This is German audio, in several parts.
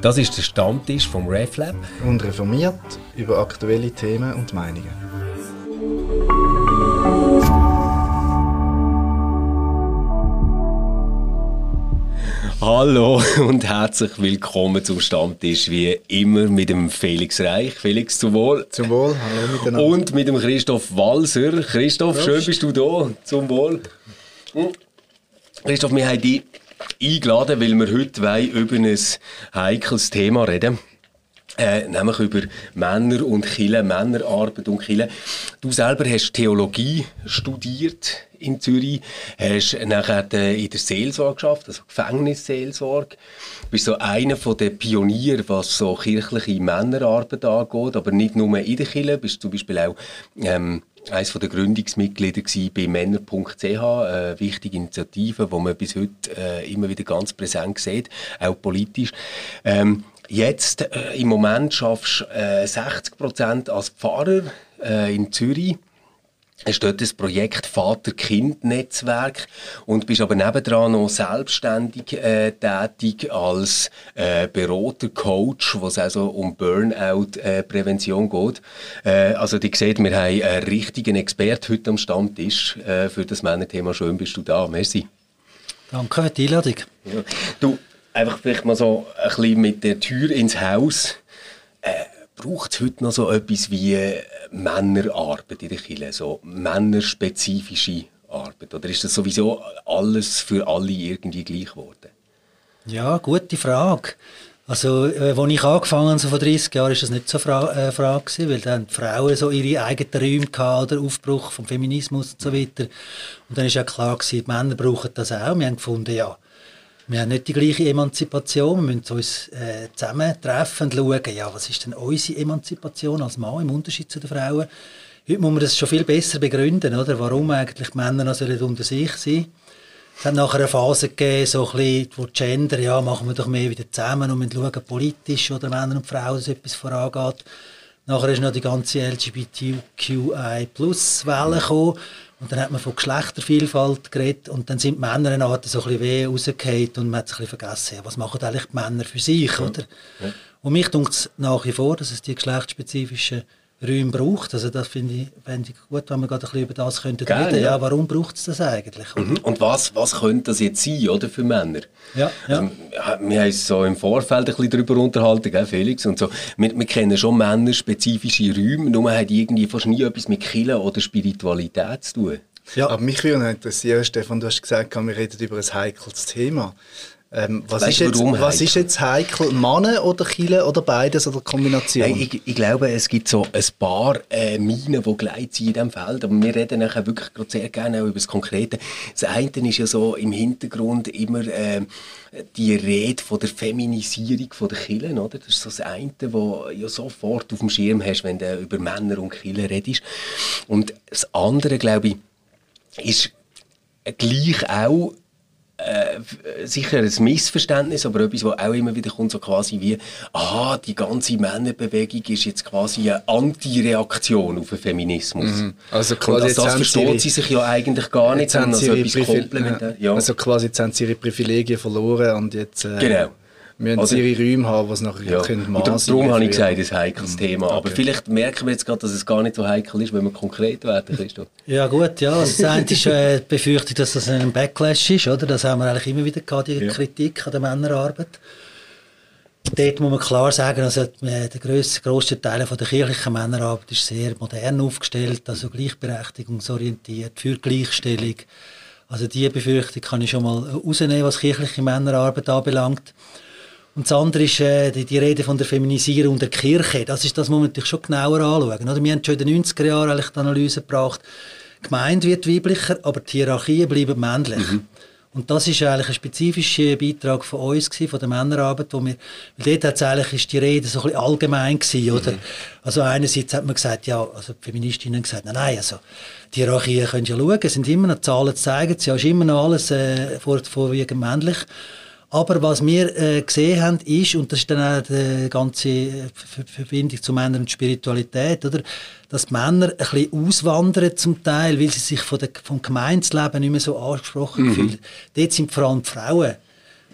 Das ist der Stammtisch vom RefLab. Und reformiert über aktuelle Themen und Meinungen. Hallo und herzlich willkommen zum Stammtisch, wie immer mit dem Felix Reich. Felix, zum Wohl. Zum Wohl, hallo miteinander. Und mit dem Christoph Walser. Christoph, Prost. schön bist du da. Zum Wohl. Hm. Christoph, wir haben dich eingeladen, weil wir heute über ein heikles Thema reden äh, nämlich über Männer und Kille, Männerarbeit und Kille. Du selber hast Theologie studiert in Zürich, hast nachher in der Seelsorge geschafft, also Gefängnisseelsorge. Du bist so einer der Pioniere, was so kirchliche Männerarbeit angeht, aber nicht nur in der Kirche, bist zum Beispiel auch ähm, eines der Gründungsmitglieder bei Männer.ch, eine wichtige Initiative, wo man bis heute äh, immer wieder ganz präsent sieht, auch politisch. Ähm, jetzt, äh, im Moment schaffst du äh, 60 Prozent als Pfarrer äh, in Zürich hast dort das Projekt Vater-Kind-Netzwerk und bist aber nebendran noch selbstständig äh, tätig als äh, Berater, Coach, was also um Burnout-Prävention äh, geht. Äh, also die seht, wir haben einen richtigen Experten heute am Stammtisch äh, für das Männerthema. Schön bist du da. Merci. Danke für die Einladung. Ja. Du, einfach vielleicht mal so ein bisschen mit der Tür ins Haus. Äh, Braucht es heute noch so etwas wie äh, Männerarbeit in der Kirche, so männerspezifische Arbeit? Oder ist das sowieso alles für alle irgendwie gleich geworden? Ja, gute Frage. Also, äh, als ich angefangen habe, so vor 30 Jahren, war das nicht so eine Fra äh, Frage, gewesen, weil dann die Frauen so ihre eigenen Räume hatten, oder Aufbruch vom Feminismus und so weiter. Und dann war ja klar, gewesen, die Männer brauchen das auch. Wir haben gefunden, ja, wir haben nicht die gleiche Emanzipation. Wir müssen uns äh, zusammentreffen und schauen, ja, was ist denn unsere Emanzipation als Mann im Unterschied zu den Frauen. Heute muss man das schon viel besser begründen, oder? warum eigentlich die Männer noch unter sich sein Es hat nachher eine Phase gegeben, so ein bisschen, wo Gender, ja, machen wir doch mehr wieder zusammen und wir schauen politisch, oder Männer und Frauen, dass etwas vorangeht. Nachher ist noch die ganze LGBTQI-Plus-Welle gekommen und dann hat man von Geschlechtervielfalt geredet und dann sind die Männer eine Art so ein bisschen weh rausgefallen und man hat sich ein bisschen vergessen, was machen eigentlich die Männer für sich, oder? Ja. Und mich denkt es nach wie vor, dass es die geschlechtsspezifischen Räume braucht. Also das finde ich, find ich gut, wenn wir gerade ein bisschen über das könnten Gerne, reden. Ja. ja warum braucht es das eigentlich? Mhm. Und was, was könnte das jetzt sein, oder, für Männer? Ja, ja. Also, wir haben uns so im Vorfeld ein bisschen darüber unterhalten, gell, Felix, und so. Wir, wir kennen schon männerspezifische Räume, nur man hat irgendwie fast nie etwas mit Kille oder Spiritualität zu tun. Ja. Aber mich würde interessieren, Stefan, du hast gesagt, wir reden über ein heikles Thema. Ähm, was, weißt, ist jetzt, was ist jetzt heikel? Männer oder Chile oder beides oder Kombination? Hey, ich, ich, glaube, es gibt so ein paar äh, Minen, die gleich sind in diesem Feld. Aber wir reden nachher wirklich sehr gerne auch über das Konkrete. Das eine ist ja so im Hintergrund immer äh, die Rede von der Feminisierung von der Kirchen, oder? Das ist so das eine, was ja sofort auf dem Schirm hast, wenn du über Männer und Kirchen redest. Und das andere, glaube ich, ist gleich auch äh, sicher ein Missverständnis, aber etwas, was auch immer wieder kommt, so quasi wie, aha, die ganze Männerbewegung ist jetzt quasi eine Antireaktion auf den Feminismus. Mhm. Also quasi Und das versteht sie sich ja eigentlich gar nicht, sondern als etwas komplementär. Ja. Also quasi jetzt haben sie ihre Privilegien verloren und jetzt... Äh, genau. Wir müssen ihre Räume haben, was nachher ja. können und Darum habe ich gesagt, das ist ein heikles mhm. Thema. Aber vielleicht merken wir jetzt gerade, dass es gar nicht so heikel ist, wenn wir konkret werden, Christoph. Ja gut, ja. Das eine ist äh, die Befürchtung, dass das ein Backlash ist, oder? Das haben wir eigentlich immer wieder gehabt, die ja. Kritik an der Männerarbeit. Dort muss man klar sagen, also äh, der grösste, grösste Teil von der kirchlichen Männerarbeit ist sehr modern aufgestellt, also gleichberechtigungsorientiert, für Gleichstellung. Also diese Befürchtung kann ich schon mal rausnehmen, was kirchliche Männerarbeit anbelangt. Und das andere ist äh, die, die, Rede von der Feminisierung der Kirche. Das ist das muss man natürlich schon genauer anschauen. Oder? Wir haben schon in den 90er Jahren eigentlich die Analyse gebracht, die Gemeinde wird weiblicher, aber die Hierarchien bleiben männlich. Mhm. Und das ist eigentlich ein spezifischer Beitrag von uns, gewesen, von der Männerarbeit, wo wir, weil dort hat's eigentlich ist die Rede so ein bisschen allgemein gewesen, oder? Mhm. Also einerseits hat man gesagt, ja, also die Feministinnen gesagt, nein, nein, also die Hierarchien können ja schauen, es sind immer noch Zahlen zeigen, es ist immer noch alles äh, vor, vorwiegend männlich. Aber was wir äh, gesehen haben, ist, und das ist dann auch die ganze äh, Verbindung zu Männern und Spiritualität, oder? dass die Männer ein bisschen auswandern zum Teil, weil sie sich von der, vom Gemeinsleben nicht mehr so angesprochen mhm. fühlen. Dort sind vor allem Frauen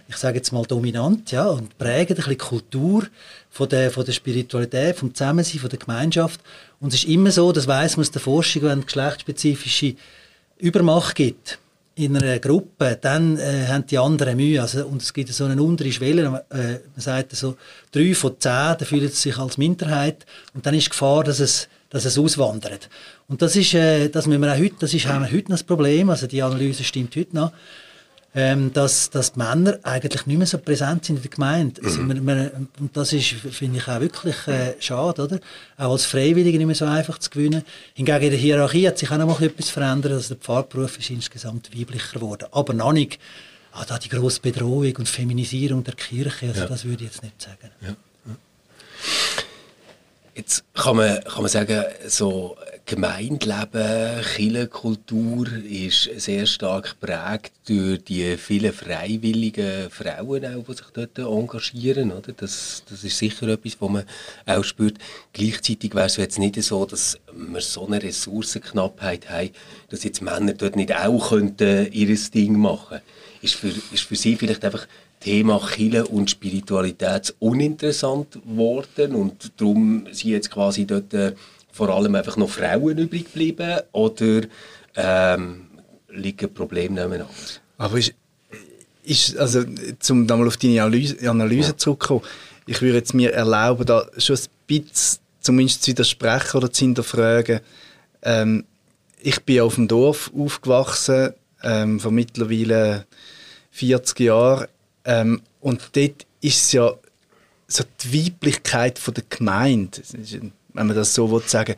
ich sage jetzt mal dominant, ja, und prägen ein bisschen die Kultur von der, von der Spiritualität, vom Zusammensein, von der Gemeinschaft. Und es ist immer so, das weiß man aus der Forschung, wenn es geschlechtsspezifische Übermacht gibt in einer Gruppe, dann äh, haben die anderen Mühe. Also, und es gibt so eine untere Schwelle, äh, man sagt so, drei von zehn, da fühlen sich als Minderheit und dann ist die Gefahr, dass es, dass es auswandert. Und das ist, äh, das müssen wir auch heute, das ist auch heute noch das Problem, also die Analyse stimmt heute noch, ähm, dass, dass die Männer eigentlich nicht mehr so präsent sind in der Gemeinde. Also mhm. wir, wir, und das ist, finde ich, auch wirklich äh, schade, oder? Auch als Freiwillige nicht mehr so einfach zu gewinnen. Hingegen in der Hierarchie hat sich auch noch mal etwas verändert, also der Pfarrberuf ist insgesamt weiblicher geworden. Aber noch nicht ah, da die grosse Bedrohung und Feminisierung der Kirche, also ja. das würde ich jetzt nicht sagen. Ja. Jetzt kann man, kann man sagen, so Gemeindeleben, Kirchenkultur ist sehr stark geprägt durch die vielen freiwilligen Frauen, auch, die sich dort engagieren. Oder? Das, das ist sicher etwas, was man auch spürt. Gleichzeitig wäre es jetzt nicht so, dass wir so eine Ressourcenknappheit haben, dass jetzt Männer dort nicht auch könnten ihr Ding machen. Ist für, ist für sie vielleicht einfach Thema Chile und Spiritualität uninteressant geworden und darum sind jetzt quasi dort äh, vor allem einfach noch Frauen übrig geblieben oder ähm, liegen Probleme anders? Aber ist, ist also, um da mal auf deine Analyse, Analyse ja. zurückzukommen, ich würde jetzt mir erlauben, da schon ein bisschen zumindest zu widersprechen oder zu hinterfragen. Ähm, ich bin auf dem Dorf aufgewachsen, ähm, vor mittlerweile 40 Jahren. Ähm, und dort ist ja so die Weiblichkeit von der Gemeinde wenn man das so will sagen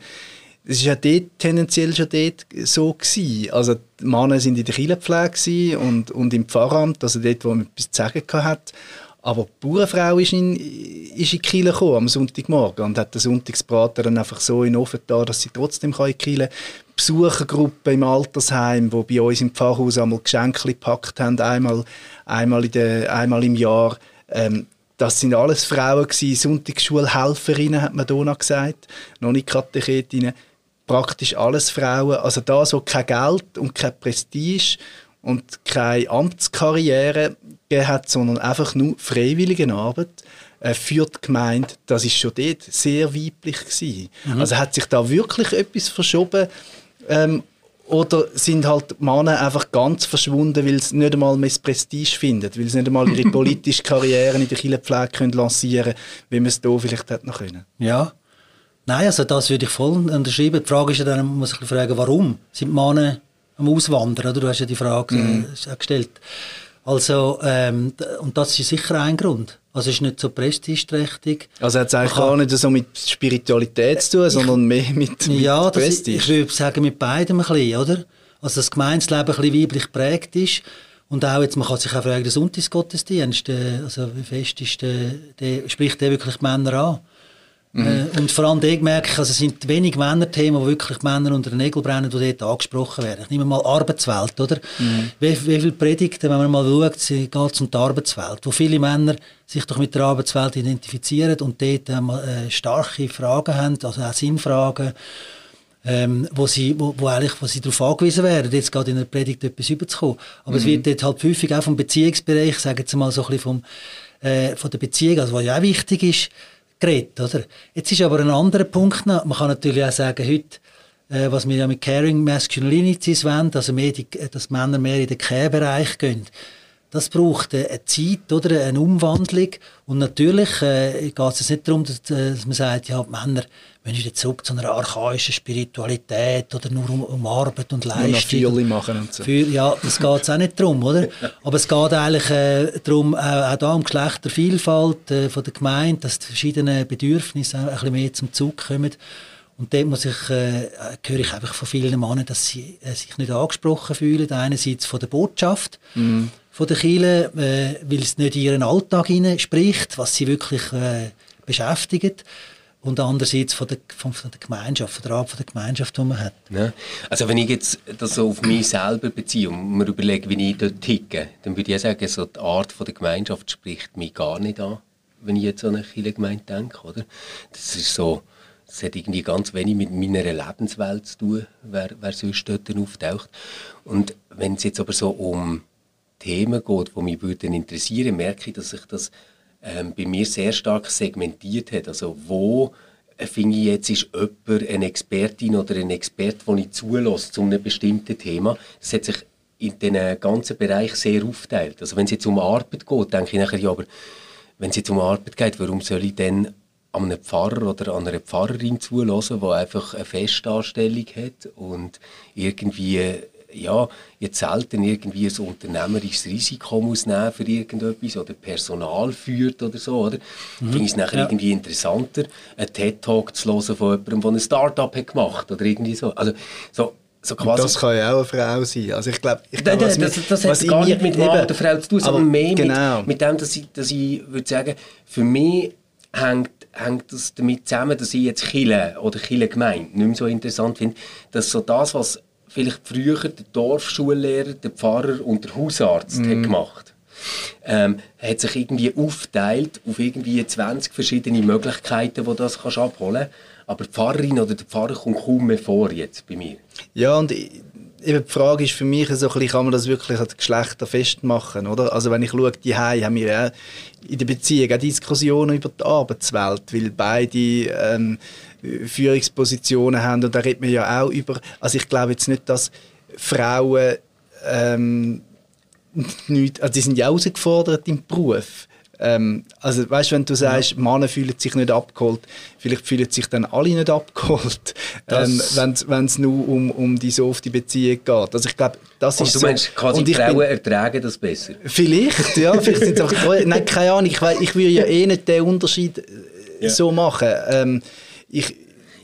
es war ja dort tendenziell schon dort so gewesen. Also die Männer sind in der Kirchenpflege und, und im Pfarramt, also dort, wo man etwas zu sagen hat. Aber die Bauernfrau ist in, ist in die Kirche am Sonntagmorgen und hat den Sonntagsbraten dann einfach so in den Ofen da, dass sie trotzdem in die Kirche Besuchergruppe im Altersheim, wo bei uns im Pfarrhaus einmal Geschenke gepackt haben, einmal, einmal, in der, einmal im Jahr. Ähm, das sind alles Frauen gewesen, Sonntagsschulhelferinnen, hat man noch gesagt, noch nicht Katechetinnen, praktisch alles Frauen. Also da so kein Geld und kein Prestige und keine Amtskarriere hat, sondern einfach nur freiwillige Arbeit äh, für die Gemeinde, das ist schon dort sehr weiblich gewesen. Mhm. Also hat sich da wirklich etwas verschoben ähm, oder sind halt Männer einfach ganz verschwunden, weil sie nicht einmal mehr das Prestige finden, weil sie nicht einmal ihre politische Karriere in der Kirchenpflege können lancieren können, wie man es hier vielleicht hätte noch können. Ja. Nein, also das würde ich voll unterschreiben. Die Frage ist ja dann, man muss sich fragen, warum sind Männer am Auswandern? Oder? Du hast ja die Frage mhm. äh, gestellt. Also, ähm, und das ist sicher ein Grund. Also es ist nicht so prestigeträchtig. Also hat es eigentlich gar nicht so mit Spiritualität zu tun, sondern mehr mit, mit ja, Prestige? Ja, ich würde sagen mit beidem ein bisschen, oder? Also das Gemeinsleben ein bisschen weiblich geprägt ist und auch jetzt, man kann sich auch fragen, der Sonntagsgottesdienst, äh, also wie fest ist der, der, spricht der wirklich Männer an? Mhm. Äh, und vor allem dort merke ich, also es sind wenig Männerthemen, wo wirklich Männer unter den Nägeln brennen, die dort angesprochen werden. Ich nehme mal Arbeitswelt, oder? Mhm. Wie, wie viele Predigten, wenn man mal schaut, geht es um die Arbeitswelt, wo viele Männer sich doch mit der Arbeitswelt identifizieren und dort äh, starke Fragen haben, also auch Sinnfragen, ähm, wo, sie, wo, wo, eigentlich, wo sie darauf angewiesen wären, jetzt gerade in der Predigt etwas überzukommen. Aber mhm. es wird dort halt häufig auch vom Beziehungsbereich, sagen wir mal so ein bisschen vom, äh, von der Beziehung, also was ja auch wichtig ist, geredet, oder? Jetzt ist aber ein anderer Punkt noch. Man kann natürlich auch sagen, heute, äh, was wir ja mit Caring Masculinities wollen, also mehr die, dass Männer mehr in den Care-Bereich gehen. Das braucht äh, eine Zeit, oder? Eine Umwandlung. Und natürlich äh, geht es nicht darum, dass, äh, dass man sagt, ja, Männer müssen wieder zurück zu einer archaischen Spiritualität oder nur um, um Arbeit und Leistung. Und machen und so. Für, ja, das geht es auch nicht darum, oder? Aber es geht eigentlich äh, darum, auch, auch da um Geschlechtervielfalt äh, von der Gemeinde, dass die verschiedenen Bedürfnisse auch ein bisschen mehr zum Zug kommen. Und dort muss ich, äh, höre ich einfach von vielen Männern, dass sie äh, sich nicht angesprochen fühlen. Einerseits von der Botschaft, mm von der Kirche, äh, weil es nicht in ihren Alltag spricht, was sie wirklich äh, beschäftigt. Und andererseits von der, von, von der Gemeinschaft, von der Art von der Gemeinschaft, die man hat. Ja. Also wenn ich jetzt das so auf mich selber beziehe und mir überlege, wie ich dort ticke, dann würde ich sagen, so die Art von der Gemeinschaft spricht mich gar nicht an, wenn ich jetzt an eine Kirchengemeinde denke. Oder? Das ist so, das hat irgendwie ganz wenig mit meiner Lebenswelt zu tun, wer, wer sonst dort auftaucht. Und wenn es jetzt aber so um Themen geht, die mich würden interessieren, merke ich, dass sich das ähm, bei mir sehr stark segmentiert hat. Also wo äh, finde ich jetzt ist jemand eine Expertin oder ein Experte, den ich zulasse zu einem bestimmten Thema. Das hat sich in diesen ganzen Bereich sehr aufteilt. Also wenn es jetzt um Arbeit geht, denke ich nachher, ja, aber wenn es jetzt um Arbeit geht, warum soll ich dann an einem Pfarrer oder an einer Pfarrerin zulassen, die einfach eine Festanstellung hat und irgendwie ja, jetzt selten irgendwie ein unternehmerisches Risiko muss nehmen für irgendetwas oder Personal führt oder so, oder? Mhm. Finde ich es nachher ja. irgendwie interessanter, einen TED-Talk zu hören von jemandem, der ein Start-up hat gemacht oder irgendwie so. Also, so so quasi. Das kann ja auch eine Frau sein. Also ich glaube, ich glaub, das, das, das hat gar nicht mit Mann oder Frau zu tun, sondern mehr genau. mit, mit dem, dass ich, dass ich würde sagen, für mich hängt, hängt das damit zusammen, dass ich jetzt Chile oder Chile gemeint nicht mehr so interessant finde, dass so das, was vielleicht früher der Dorfschullehrer, der Pfarrer und der Hausarzt mm. hat gemacht ähm, hat sich irgendwie aufteilt auf irgendwie 20 verschiedene Möglichkeiten, wo das kannst abholen kannst. Aber die Pfarrerin oder der Pfarrer kommt kaum mehr vor jetzt bei mir. Ja, und eben die Frage ist für mich so kann man das wirklich an Geschlechter festmachen, oder? Also wenn ich schaue, die haben wir ja in der Beziehung auch Diskussionen über die Arbeitswelt, weil beide ähm, Führungspositionen haben und da redet man ja auch über, also ich glaube jetzt nicht, dass Frauen ähm, nicht, also die sind ja herausgefordert im Beruf. Ähm, also weißt, wenn du sagst, ja. Männer fühlen sich nicht abgeholt, vielleicht fühlen sich dann alle nicht abgeholt, ähm, wenn es nur um, um die softe Beziehung geht. Also ich glaube, das und ist du so. meinst, quasi und Frauen bin, ertragen das besser? Vielleicht, ja, vielleicht sind auch, nein, keine Ahnung, ich, ich würde ja eh nicht den Unterschied äh, ja. so machen. Ähm, ich,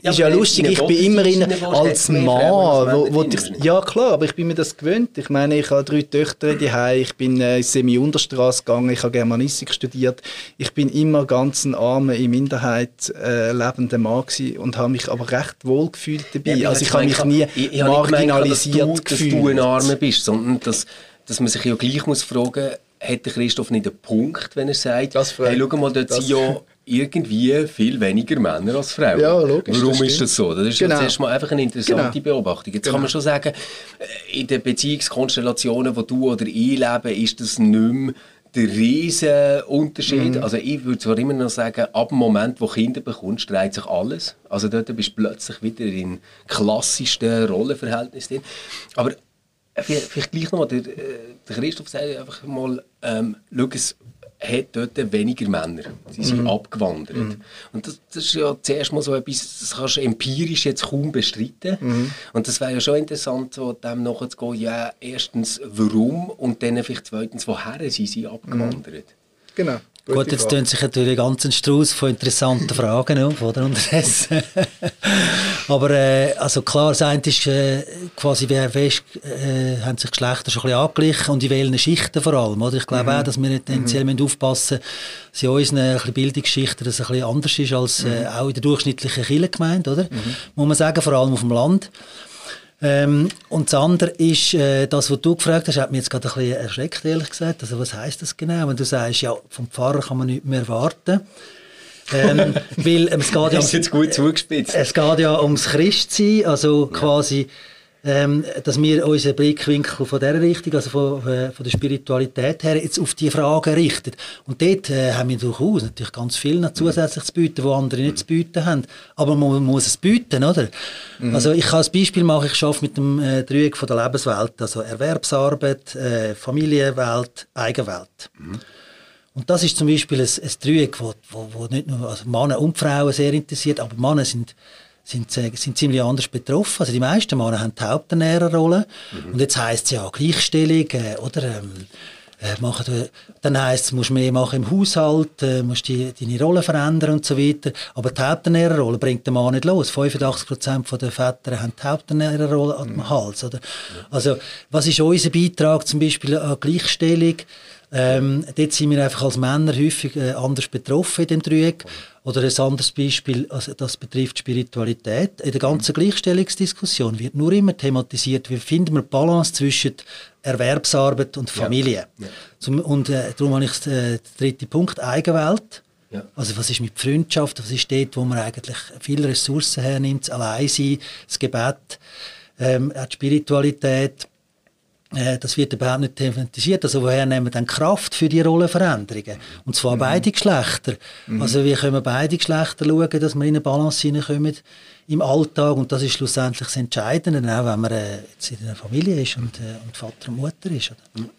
ja, ist ja lustig, ich bin immer in, als Mann, wo, wo ich, ja klar, aber ich bin mir das gewöhnt. Ich meine, ich habe drei Töchter die ich bin äh, in Semi-Unterstrasse gegangen, ich habe Germanistik studiert. Ich bin immer ganz ein armer, in Minderheit äh, lebender Mann gewesen und habe mich aber recht wohl gefühlt dabei. Ja, also ich habe mich nie ich, ich marginalisiert gemeint, dass du, gefühlt. Dass du ein Armer bist, sondern dass, dass man sich ja gleich muss fragen, hat Christoph nicht einen Punkt, wenn er sagt, hey, schau mal, dort sind ja irgendwie viel weniger Männer als Frauen. Ja, logisch. Warum das ist das so? Das ist genau. jetzt mal einfach eine interessante genau. Beobachtung. Jetzt genau. kann man schon sagen, äh, in den Beziehungskonstellationen, wo du oder ich leben, ist das nicht mehr der riesige Unterschied. Mhm. Also ich würde zwar immer noch sagen, ab dem Moment, wo Kinder bekommst, dreht sich alles. Also dort bist du plötzlich wieder in klassischsten Rollenverhältnissen drin. Aber vielleicht gleich noch mal, der, äh, der Christoph sagt einfach mal, ähm, schau, es hat dort weniger Männer. Sie sind mhm. abgewandert. Mhm. Und das, das, ist ja zuerst mal so etwas, das kannst du empirisch jetzt kaum bestreiten. Mhm. Und das wäre ja schon interessant, so dem nachzugehen, ja, erstens, warum und dann vielleicht zweitens, woher sind sie abgewandert. Genau. Gut, jetzt tun sich natürlich ganz ein Strauß von interessanten Fragen auf, oder? Unterdessen. Aber äh, also klar, das eine ist äh, quasi, wie fest äh, haben sich Geschlechter schon ein bisschen angeglichen und in welchen Schichten vor allem, oder? Ich glaube mhm. auch, dass wir nicht tendenziell mhm. aufpassen müssen, dass in unseren Bildungsschichten das ein bisschen anders ist als äh, mhm. auch in der durchschnittlichen Kirchengemeinde, oder? Mhm. Muss man sagen, vor allem auf dem Land. Ähm, und das andere ist, äh, das, was du gefragt hast, hat mich jetzt gerade ein bisschen erschreckt, ehrlich gesagt. Also, was heißt das genau? Wenn du sagst, ja, vom Pfarrer kann man nichts mehr erwarten. ähm, weil ähm, es geht ja, um, jetzt gut zugespitzt. Es geht ja ums Christsein, also ja. quasi ähm, dass wir unseren Blickwinkel von dieser Richtung, also von, äh, von der Spiritualität her, jetzt auf die Fragen richten. Und dort äh, haben wir durchaus natürlich ganz viel noch zusätzlich zu bieten, wo andere nicht zu bieten haben. Aber man muss es bieten, oder? Mhm. Also ich kann ein Beispiel machen, ich arbeite mit dem äh, Dreieck von der Lebenswelt, also Erwerbsarbeit, äh, Familienwelt, Eigenwelt. Mhm. Und das ist zum Beispiel ein, ein Dreieck, wo, wo, wo nicht nur also Männer und Frauen sehr interessiert, aber Männer sind sind, sind ziemlich anders betroffen. Also die meisten Männer haben die Haupternährerrolle. Mhm. Und jetzt heisst es ja Gleichstellung, äh, oder? Ähm, äh, machen, dann heisst es, du musst mehr machen im Haushalt, äh, musst die, deine Rolle verändern und so weiter. Aber die Haupternährerrolle bringt der Mann nicht los. 85% der Väter haben die Haupternährerrolle mhm. am Hals. Oder? Also, was ist unser Beitrag zum Beispiel an Gleichstellung? Ähm, dort sind wir einfach als Männer häufig äh, anders betroffen in dem Dreieck. Oder ein anderes Beispiel, also das betrifft Spiritualität. In der ganzen Gleichstellungsdiskussion wird nur immer thematisiert, wie finden wir Balance zwischen Erwerbsarbeit und Familie. Ja. Ja. Zum, und äh, darum habe ich äh, den dritten Punkt, Eigenwelt. Ja. Also was ist mit Freundschaft, was ist dort, wo man eigentlich viele Ressourcen hernimmt, das Alleinsein, das Gebet, ähm, die Spiritualität das wird überhaupt nicht thematisiert. Also woher nehmen wir dann Kraft für die Rollenveränderungen? Und zwar mhm. beide Geschlechter. Mhm. Also wie können wir beide Geschlechter schauen, dass wir in eine Balance hineinkommen im Alltag und das ist schlussendlich das Entscheidende, auch wenn man äh, jetzt in einer Familie ist und, äh, und Vater und Mutter ist. Oder? Mhm.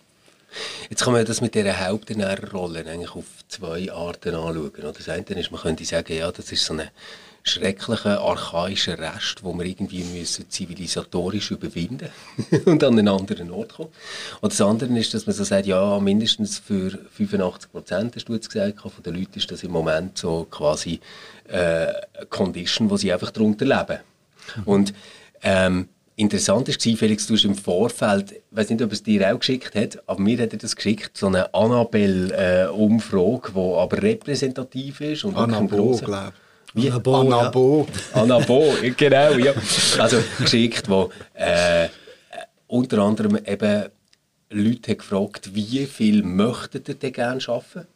Jetzt kann man das mit dieser Haupternährerrolle eigentlich auf zwei Arten anschauen. Das eine ist, man könnte sagen, ja, das ist so eine schrecklichen, archaischen Rest, wo wir irgendwie müssen zivilisatorisch überwinden und an einen anderen Ort kommen. Und das andere ist, dass man so sagt, ja, mindestens für 85 Prozent, hast du jetzt gesagt, von den Leuten ist das im Moment so quasi äh, Condition, wo sie einfach darunter leben. Mhm. Und ähm, Interessant war, Felix, du hast im Vorfeld, ich weiß nicht, ob es dir auch geschickt hat, aber mir hat er das geschickt, so eine Annabelle-Umfrage, äh, die aber repräsentativ ist. Und Annabo, glaube ich. Wie? Anabo. Anabo. Anabo, genau, ja. Also geschickt, wo äh, unter anderem eben Leute haben gefragt, wie viel möchtet ihr denn gerne arbeiten?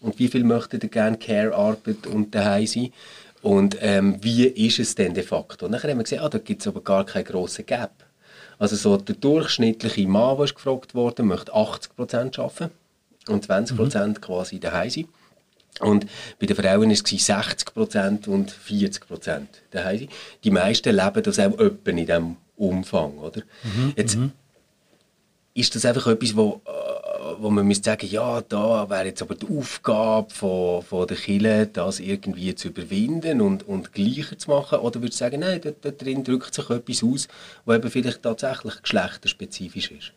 Und wie viel möchtet ihr gerne Care-Arbeit und daheim sein? Und ähm, wie ist es denn de facto? Und dann haben wir gesehen, ah, da gibt es aber gar keinen grossen Gap. Also so der durchschnittliche Mann, der ist gefragt wurde, möchte 80% arbeiten und 20% mhm. quasi daheim sein. Und bei den Frauen war es 60% und 40% daheim. Die meisten leben das auch etwa in diesem Umfang. Oder? Mhm, jetzt mhm. ist das einfach etwas, wo, äh, wo man müsste sagen, ja, da wäre jetzt aber die Aufgabe von, von der Kirche, das irgendwie zu überwinden und, und gleicher zu machen. Oder würdest du sagen, nein, da, da drin drückt sich etwas aus, was eben vielleicht tatsächlich geschlechterspezifisch ist?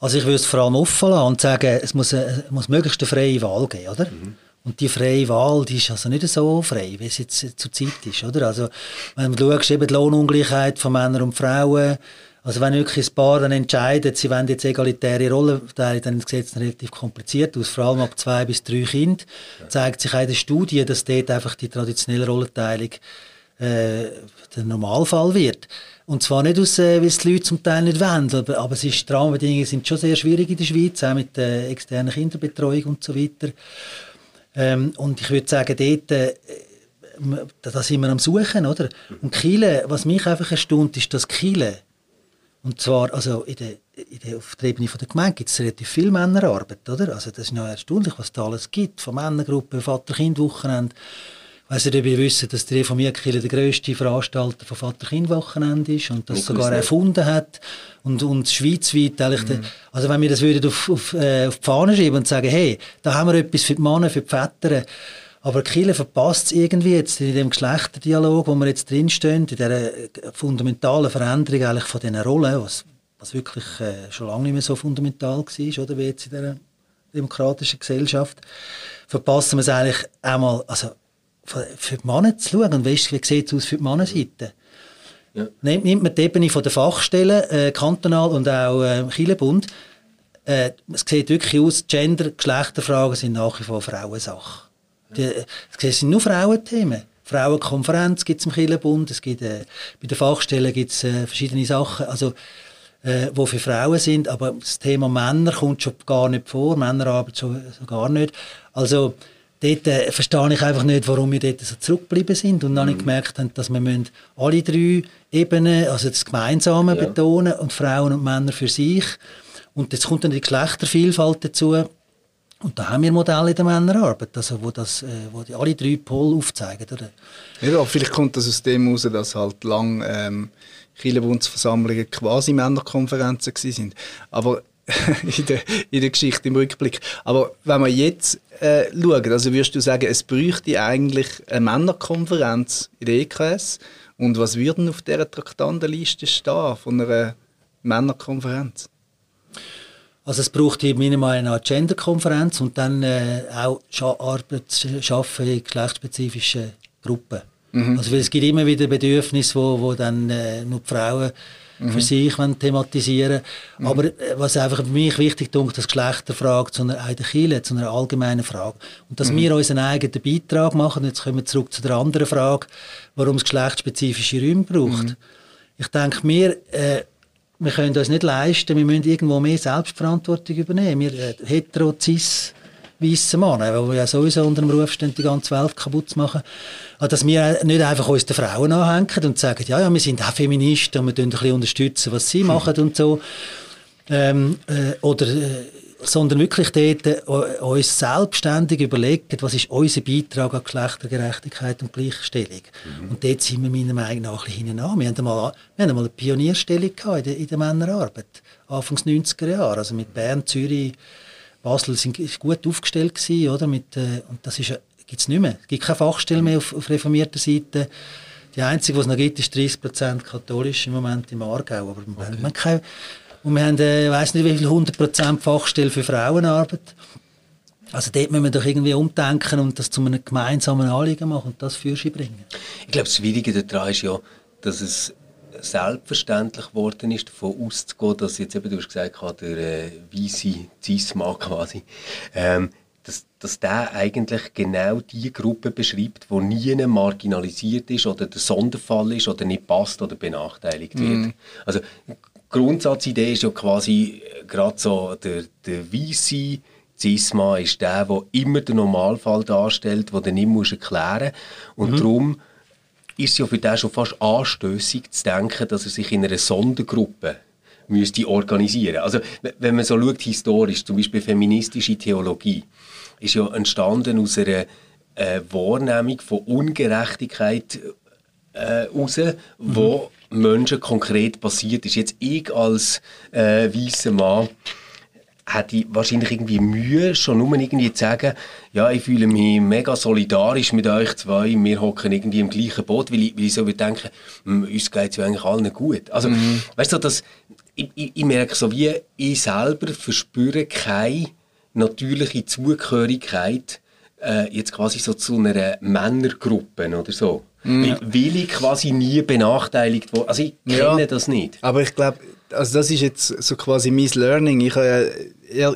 Also ich würde es vor allem offen lassen und sagen, es muss, es muss möglichst eine freie Wahl geben, oder? Mhm. Und die freie Wahl, die ist also nicht so frei, wie es jetzt zur Zeit ist, oder? Also, wenn du schaust, eben die Lohnungleichheit von Männern und Frauen, also wenn wirklich ein Paar dann entscheidet, sie wollen jetzt egalitäre Rollenverteilung, dann sieht es relativ kompliziert aus, vor allem ab zwei bis drei Kindern, ja. zeigt sich auch in der Studie, dass dort einfach die traditionelle Rollenteilung äh, der Normalfall wird. Und zwar nicht aus, äh, weil es die Leute zum Teil nicht wollen, aber, aber es ist, die Rahmenbedingungen sind schon sehr schwierig in der Schweiz, auch mit der äh, externen Kinderbetreuung und so weiter. Ähm, und ich würde sagen, dort, äh, da sind wir am Suchen, oder? Und Kiele, was mich einfach erstaunt, ist, dass Kiele, und zwar also in der, in der, auf der Ebene der Gemeinde gibt es relativ viel Männerarbeit, oder? Also das ist noch erstaunlich, was da alles gibt, von Männergruppen, Vater-Kind-Wochenende, weiß nicht, ob ihr wisst, dass die Reformierkirche der grösste Veranstalter von Vater-Kind-Wochenende ist und das sogar erfunden hat und, und schweizweit eigentlich, mhm. also wenn wir das würden auf, auf, äh, auf die Fahne schreiben und sagen, hey, da haben wir etwas für die Männer, für die Väter, aber Kirche verpasst es irgendwie jetzt in dem Geschlechterdialog, wo wir jetzt drinstehen, in dieser fundamentalen Veränderung eigentlich von diesen Rollen, was, was wirklich äh, schon lange nicht mehr so fundamental war, oder, wie jetzt in dieser demokratischen Gesellschaft, verpassen wir es eigentlich einmal, also für die Männer zu schauen. Weißt, wie sieht es aus für die Männerseite? Ja. Nimmt, nimmt man die Ebene von der Fachstellen, äh, kantonal und auch äh, Kirchenbund, äh, es sieht wirklich aus, Gender, Geschlechterfragen sind nach wie vor Frauensache. Ja. es sind nur Frauenthemen. Frauenkonferenz gibt es im Kirchenbund, es gibt, äh, bei den Fachstellen gibt es äh, verschiedene Sachen, also, äh, wo für Frauen sind, aber das Thema Männer kommt schon gar nicht vor, Männerarbeit schon, so gar nicht. Also dort äh, verstehe ich einfach nicht, warum wir dort so zurückgeblieben sind und nicht mhm. gemerkt haben, dass wir müssen alle drei Ebenen, also das Gemeinsame ja. betonen und Frauen und Männer für sich. Und jetzt kommt dann die Geschlechtervielfalt dazu. Und da haben wir Modelle in der Männerarbeit, also wo, das, äh, wo die alle drei Pole aufzeigen. Oder? Ja, vielleicht kommt das aus dem heraus, dass halt lang ähm, Kirchenbundsversammlungen quasi Männerkonferenzen waren. Aber in, der, in der Geschichte im Rückblick. Aber wenn wir jetzt äh, schauen, also würdest du sagen, es bräuchte eigentlich eine Männerkonferenz in der EKS und was würde auf dieser Traktandenliste stehen von einer Männerkonferenz? Also es braucht Meinung nach eine Genderkonferenz und dann äh, auch Arbeit schaffen in geschlechtsspezifischen Gruppen. Mhm. Also es gibt immer wieder Bedürfnisse, wo, wo dann äh, nur die Frauen mhm. für sich thematisieren mhm. Aber äh, was einfach für mich wichtig ist, dass Geschlechterfrage zu einer, Kirche, zu einer allgemeinen Frage. Und dass mhm. wir unseren eigenen Beitrag machen. Jetzt kommen wir zurück zu der anderen Frage, warum es geschlechtsspezifische Räume braucht. Mhm. Ich denke, wir, äh, wir können uns nicht leisten, wir müssen irgendwo mehr Selbstverantwortung übernehmen. Wir äh, hetero, cis, weißen Männer, die ja sowieso unter dem Ruf stehen, die ganze Welt kaputt zu machen. Also, dass wir nicht einfach uns den Frauen anhängen und sagen, ja, ja, wir sind auch Feministen und wir ein bisschen unterstützen, was sie machen und so. Ähm, äh, oder, äh, sondern wirklich dort äh, uns selbstständig überlegen, was ist unser Beitrag an Geschlechtergerechtigkeit und Gleichstellung. Mhm. Und dort sind wir meiner Meinung nach ein bisschen hinein. Wir haben einmal, wir haben einmal eine Pionierstellung gehabt in der, in der Männerarbeit, Anfangs 90er Jahre, also mit Bern, Zürich, Basel sind ist gut aufgestellt gewesen, oder? Mit, äh, und das ist, gibt es nicht mehr. Es gibt keine Fachstelle mehr auf, auf reformierter Seite. Die einzige, die es noch gibt, ist 30% katholisch im Moment im Aargau. Aber okay. man keine, und wir haben, äh, weiß nicht wie viel, 100% Fachstelle für Frauenarbeit. Also dort müssen wir doch irgendwie umdenken und das zu einem gemeinsamen Anliegen machen und das für sie bringen. Ich glaube, das Schwierige daran ist ja, dass es selbstverständlich geworden ist, davon auszugehen, dass jetzt eben, du hast gesagt, der äh, weisse Zisma quasi, ähm, dass, der eigentlich genau die Gruppe beschreibt, die nie marginalisiert ist oder der Sonderfall ist oder nicht passt oder benachteiligt wird. Mm. Also Grundsatzidee ist ja quasi äh, gerade so, der, der weisse Zisma ist der, der immer den Normalfall darstellt, den du nicht musst erklären musst. Und mhm. darum ist es ja für den schon fast anstößig zu denken, dass er sich in einer Sondergruppe müsste organisieren. Also wenn man so schaut historisch, zum Beispiel feministische Theologie, ist ja entstanden aus einer äh, Wahrnehmung von Ungerechtigkeit äh, raus, wo mhm. Menschen konkret passiert ist. Jetzt ich als äh, weißer Mann hätte ich wahrscheinlich irgendwie Mühe, schon nur irgendwie zu sagen, ja, ich fühle mich mega solidarisch mit euch zwei, wir hocken irgendwie im gleichen Boot, weil ich, weil ich so denke, hm, uns geht es ja eigentlich allen gut. Also, mhm. weißt du, das, ich, ich, ich, merke so wie, ich selber verspüre keine natürliche Zugehörigkeit äh, jetzt quasi so zu einer Männergruppe oder so. Weil, weil ich quasi nie benachteiligt wurde. Also ich kenne ja, das nicht. Aber ich glaube, also das ist jetzt so quasi mein Learning. Ich, äh,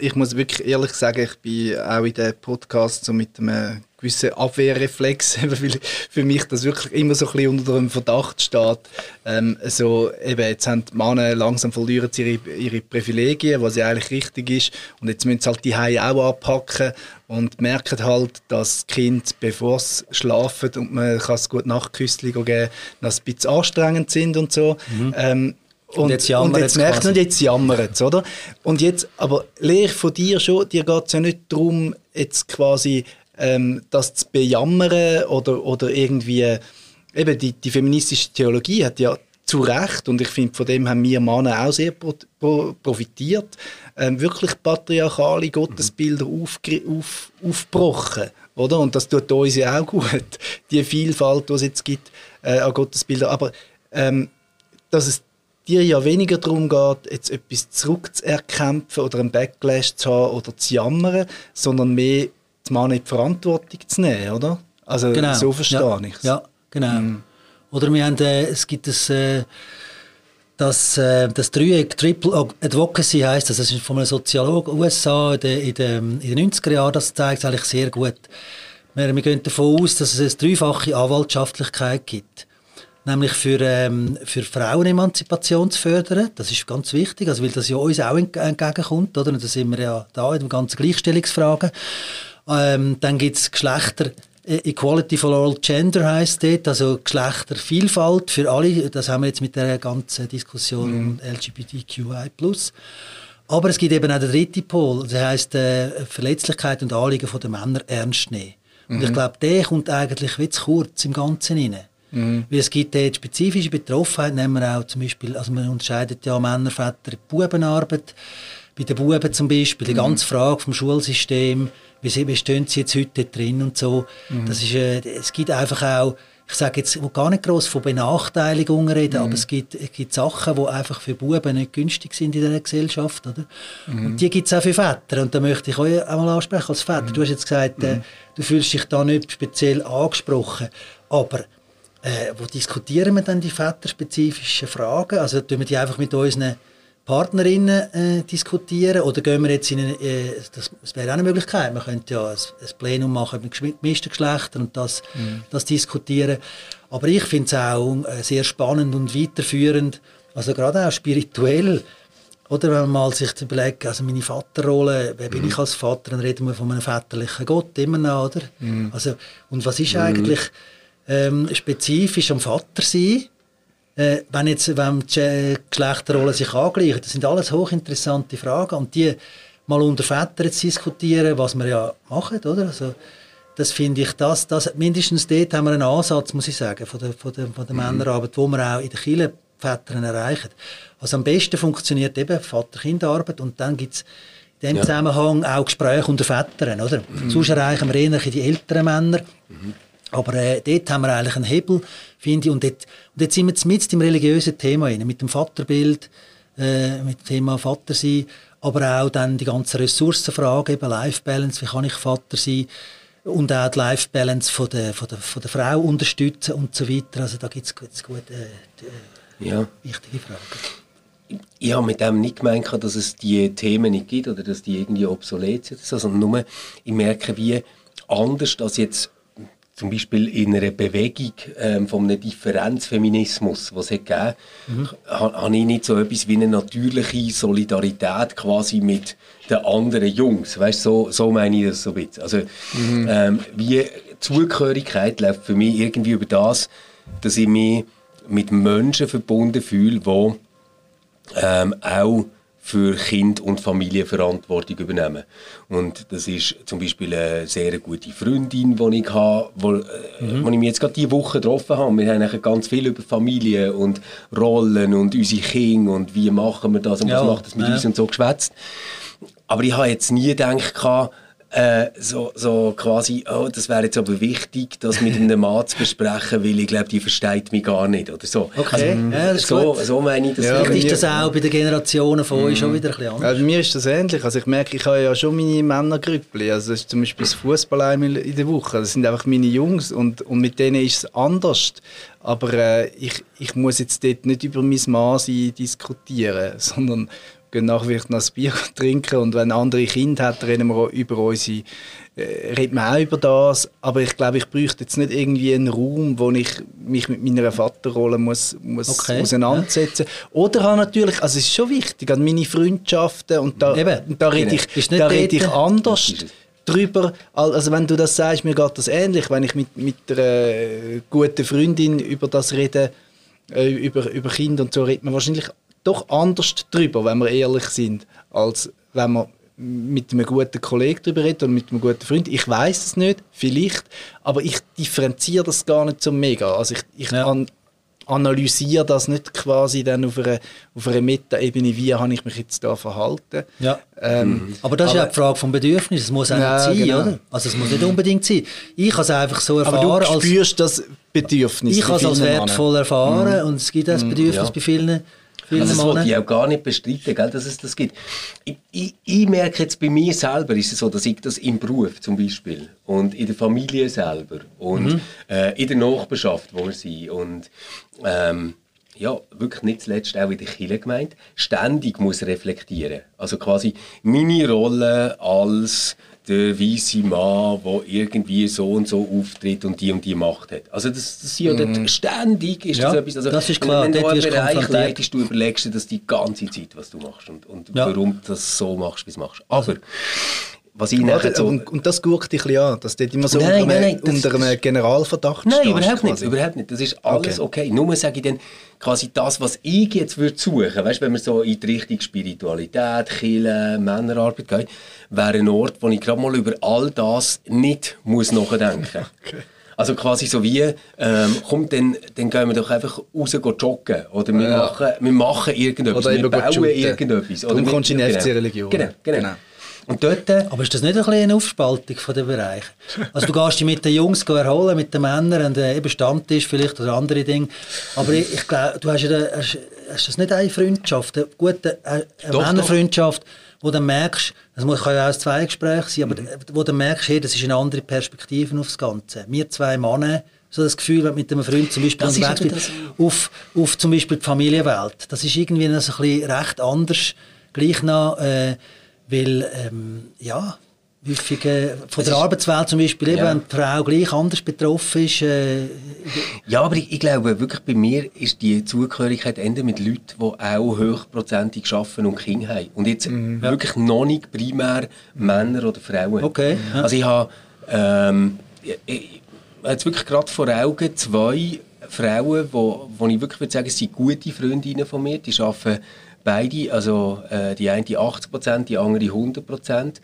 ich muss wirklich ehrlich sagen, ich bin auch in diesem Podcast so mit einem gewissen Abwehrreflex, weil für mich das wirklich immer so ein bisschen unter dem Verdacht steht. Ähm, so, eben, jetzt haben die Männer langsam verlieren sie ihre, ihre Privilegien, was ja eigentlich richtig ist. Und jetzt müssen sie halt die Hause auch abpacken und merken halt, dass die Kinder, bevor sie schlafen und man kann es gut Nachtküsschen geben, dass sie ein bisschen anstrengend sind und so. Mhm. Ähm, und, und, jetzt jammern und jetzt merkt man, jetzt jammern oder? Und jetzt, aber lehre ich von dir schon, dir geht es ja nicht darum, jetzt quasi ähm, das zu bejammern oder, oder irgendwie, eben die, die feministische Theologie hat ja zu Recht, und ich finde, von dem haben wir Männer auch sehr pro, pro, profitiert, ähm, wirklich patriarchale Gottesbilder mhm. auf, auf, aufgebrochen. Oder? Und das tut uns ja auch gut, die Vielfalt, die es jetzt gibt äh, an Gottesbildern. Aber ähm, dass es dir ja weniger darum geht, jetzt etwas zurückzuerkämpfen oder einen Backlash zu haben oder zu jammern, sondern mehr die Mann in die Verantwortung zu nehmen, oder? Also genau. so verstehe ja. ich es. Ja, genau. Mhm. Oder wir haben, äh, es gibt das, äh, das, äh, das Dreieck Triple Advocacy heißt das, das ist von einem Soziologen USA in den, in den, in den 90er Jahren, das zeigt es eigentlich sehr gut. Wir, wir gehen davon aus, dass es eine dreifache Anwaltschaftlichkeit gibt nämlich für, ähm, für Frauenemanzipation zu fördern. Das ist ganz wichtig, also weil das ja uns auch entgegenkommt, oder? Und da sind wir ja da in den ganzen Gleichstellungsfragen. Ähm, dann gibt es Geschlechter, äh, Equality for all Gender heißt dort, also Geschlechtervielfalt für alle. Das haben wir jetzt mit der ganzen Diskussion mhm. LGBTQI+. Aber es gibt eben auch den dritten Pol, das heißt äh, Verletzlichkeit und Anliegen der Männer ernst nehmen. Und mhm. ich glaube, der kommt eigentlich wie zu kurz im Ganzen rein. Mhm. Weil es gibt dort spezifische Betroffenheit, nehmen wir auch zum Beispiel, also man unterscheidet ja Männer, Väter, Bubenarbeit. Bei den Buben zum Beispiel, die mhm. ganze Frage vom Schulsystem, wie, wie stehen sie jetzt heute drin und so. Mhm. Das ist, äh, es gibt einfach auch, ich sage jetzt ich will gar nicht groß von Benachteiligungen reden, mhm. aber es gibt, es gibt Sachen, die einfach für Buben nicht günstig sind in dieser Gesellschaft. Oder? Mhm. Und die gibt es auch für Väter. Und da möchte ich euch auch mal ansprechen als Vater. Mhm. Du hast jetzt gesagt, äh, mhm. du fühlst dich da nicht speziell angesprochen. Aber äh, wo diskutieren wir dann die väterspezifischen Fragen? Also tun wir die einfach mit unseren Partnerinnen äh, diskutieren oder gehen wir jetzt in eine, äh, das, das wäre auch eine Möglichkeit, man könnte ja ein, ein Plenum machen mit gemischten Geschlechtern und das, mhm. das diskutieren. Aber ich finde es auch äh, sehr spannend und weiterführend, also gerade auch spirituell Oder wenn man mal sich überlegt, also meine Vaterrolle, wer bin mhm. ich als Vater, dann reden wir von einem väterlichen Gott immer noch, oder? Mhm. Also, und was ist mhm. eigentlich ähm, spezifisch am Vater sein? Äh, wenn jetzt wenn die Geschlechterrollen sich angleichen, das sind alles hochinteressante Fragen und die mal unter Vätern zu diskutieren, was wir ja machen, oder? Also, das finde ich, das, das, mindestens dort haben wir einen Ansatz, muss ich sagen, von der, von der, von der mhm. Männerarbeit, wo wir auch in der Kirche Vätern erreichen. Also am besten funktioniert eben Vater-Kind-Arbeit und dann gibt es in dem ja. Zusammenhang auch Gespräche unter Vätern, oder? Mhm. Sonst erreichen wir eher die älteren Männer. Mhm. Aber äh, dort haben wir eigentlich einen Hebel, finde ich. Und dort, und jetzt sind wir mit im religiösen Thema rein, mit dem Vaterbild, äh, mit dem Thema Vater sein, aber auch dann die ganzen Ressourcenfragen, eben Life Balance, wie kann ich Vater sein? und auch die Life Balance von der, von der, von der Frau unterstützen und so weiter. Also da gibt es gute, äh, ja. wichtige Fragen. Ich habe mit dem nicht gemeint, dass es diese Themen nicht gibt oder dass die irgendwie obsolet sind, sondern nur, ich merke, wie anders das jetzt zum Beispiel in einer Bewegung ähm, von einem Differenzfeminismus, was es gegeben mhm. habe ich nicht so etwas wie eine natürliche Solidarität quasi mit den anderen Jungs. Weißt, so, so meine ich das so ein bisschen. Also, mhm. ähm, wie Zugehörigkeit läuft für mich irgendwie über das, dass ich mich mit Menschen verbunden fühle, die ähm, auch für Kind und Familie Verantwortung übernehmen. Und das ist zum Beispiel eine sehr gute Freundin, die ich habe, wo, äh, mhm. wo ich mich jetzt gerade diese Woche getroffen habe. Wir haben ganz viel über Familie und Rollen und unsere Kinder und wie machen wir das und ja, was macht das mit ja. uns und so geschwätzt. Aber ich habe jetzt nie gedacht, äh, so, so quasi, oh, das wäre jetzt aber wichtig, das mit einem Mann zu besprechen, weil ich glaube, die versteht mich gar nicht oder so. Okay, also, ja, das ist so, gut. so meine ich das. Ja, Vielleicht ist das auch bei den Generationen von euch schon mhm. wieder ein bisschen anders. Ja, bei mir ist das ähnlich. Also ich merke, ich habe ja schon meine Männergrüppli. Also das ist zum Beispiel das Fußball einmal in der Woche. Das sind einfach meine Jungs und, und mit denen ist es anders. Aber äh, ich, ich muss jetzt dort nicht über mein Mann diskutieren, sondern gehen nachher noch ein Bier trinken und wenn andere Kinder hat, reden wir auch über unsere, äh, reden wir auch über das, aber ich glaube, ich bräuchte jetzt nicht irgendwie einen Raum, wo ich mich mit meiner Vaterrolle muss, muss okay. auseinandersetzen ja. Oder habe natürlich, also es ist schon wichtig, an meine Freundschaften und da, Eben. da rede ich, da rede ich anders drüber, also wenn du das sagst, mir geht das ähnlich, wenn ich mit, mit einer guten Freundin über das rede, äh, über, über Kinder und so, redet man wahrscheinlich doch anders drüber, wenn wir ehrlich sind, als wenn man mit einem guten Kollegen darüber redet oder mit einem guten Freund. Ich weiß es nicht, vielleicht, aber ich differenziere das gar nicht so mega. Also ich, ich ja. an, analysiere das nicht quasi dann auf einer, auf einer Meta-Ebene, wie habe ich mich jetzt da verhalten. Ja. Ähm, mhm. Aber das ist aber, ja die Frage vom Bedürfnis, es muss auch ja, nicht sein, genau. oder? Also es muss nicht unbedingt sein. Ich habe es einfach so erfahren. Aber du spürst als, das Bedürfnis Ich habe es als wertvoll erfahren mhm. und es gibt das mhm. Bedürfnis ja. bei vielen also das wollte ich auch gar nicht bestreiten, gell, dass es das gibt. Ich, ich, ich, merke jetzt bei mir selber, ist es so, dass ich das im Beruf zum Beispiel und in der Familie selber und mhm. äh, in der Nachbarschaft, wo wir sind und ähm, ja, wirklich nicht zuletzt auch in der Kirchengemeinde, ständig muss reflektieren. Also quasi meine Rolle als der weiße Mann, der irgendwie so und so auftritt und die und die Macht hat. Also das, das ja mm. ständig ist ja, das etwas. Also das ist klar. Wenn du einen Bereich leitest, du überlegst dir das die ganze Zeit, was du machst und, und ja. warum du das so machst, wie du es machst. Aber was ich ja, so und, und, das guckt dich an, dass dort immer so nein, unter, nein, nein, unter einem Generalverdacht Nein, überhaupt nicht, überhaupt nicht. Das ist alles okay. okay. Nur sage ich dann quasi das, was ich jetzt würde suchen, weißt, wenn man so in die Richtung Spiritualität, Kirche, Männerarbeit geht, wäre ein Ort, wo ich gerade mal über all das nicht muss nachdenken muss. okay. Also quasi so wie, ähm, komm, dann, dann gehen wir doch einfach raus joggen. Oder wir, ja. machen, wir machen irgendetwas, oder wir bauen irgendetwas. Oder Darum kommst du in die FC-Religion. Genau, genau. genau. Und dort, äh, Aber ist das nicht ein bisschen eine Aufspaltung von den Bereichen? Also du gehst dich mit den Jungs erholen, mit den Männern und äh, eben Stammtisch vielleicht oder andere Dinge. Aber ich, ich glaube, du hast, ja, hast, hast das nicht eine Freundschaft, eine gute eine doch, Männerfreundschaft, wo du merkst, das muss, kann ja auch ein Zweigespräch sein, aber mhm. wo du merkst, hey, das ist eine andere Perspektive aufs Ganze. Wir zwei Männer, so das Gefühl, wenn mit einem Freund zum Beispiel auf, auf zum Beispiel die Familienwelt. Das ist irgendwie so ein bisschen recht anders. Gleich noch... Äh, weil, ähm, ja, häufig äh, von der Arbeitswelt zum Beispiel, eben, Ja. wenn die Frau gleich anders betroffen ist. Äh, Ja, aber ich, ich glaube wirklich, bei mir ist die Zugehörigkeit eher mit Leuten, die auch hochprozentig arbeiten und Kinder haben. Und jetzt wirklich noch nicht primär Männer oder Frauen. Okay, ja. Also ich habe ähm, ich, ich, habe jetzt wirklich gerade vor Augen zwei Frauen, wo, wo ich wirklich würde sagen, es sind gute Freundinnen von mir. Die arbeiten beide, also äh, die eine 80%, die andere 100%.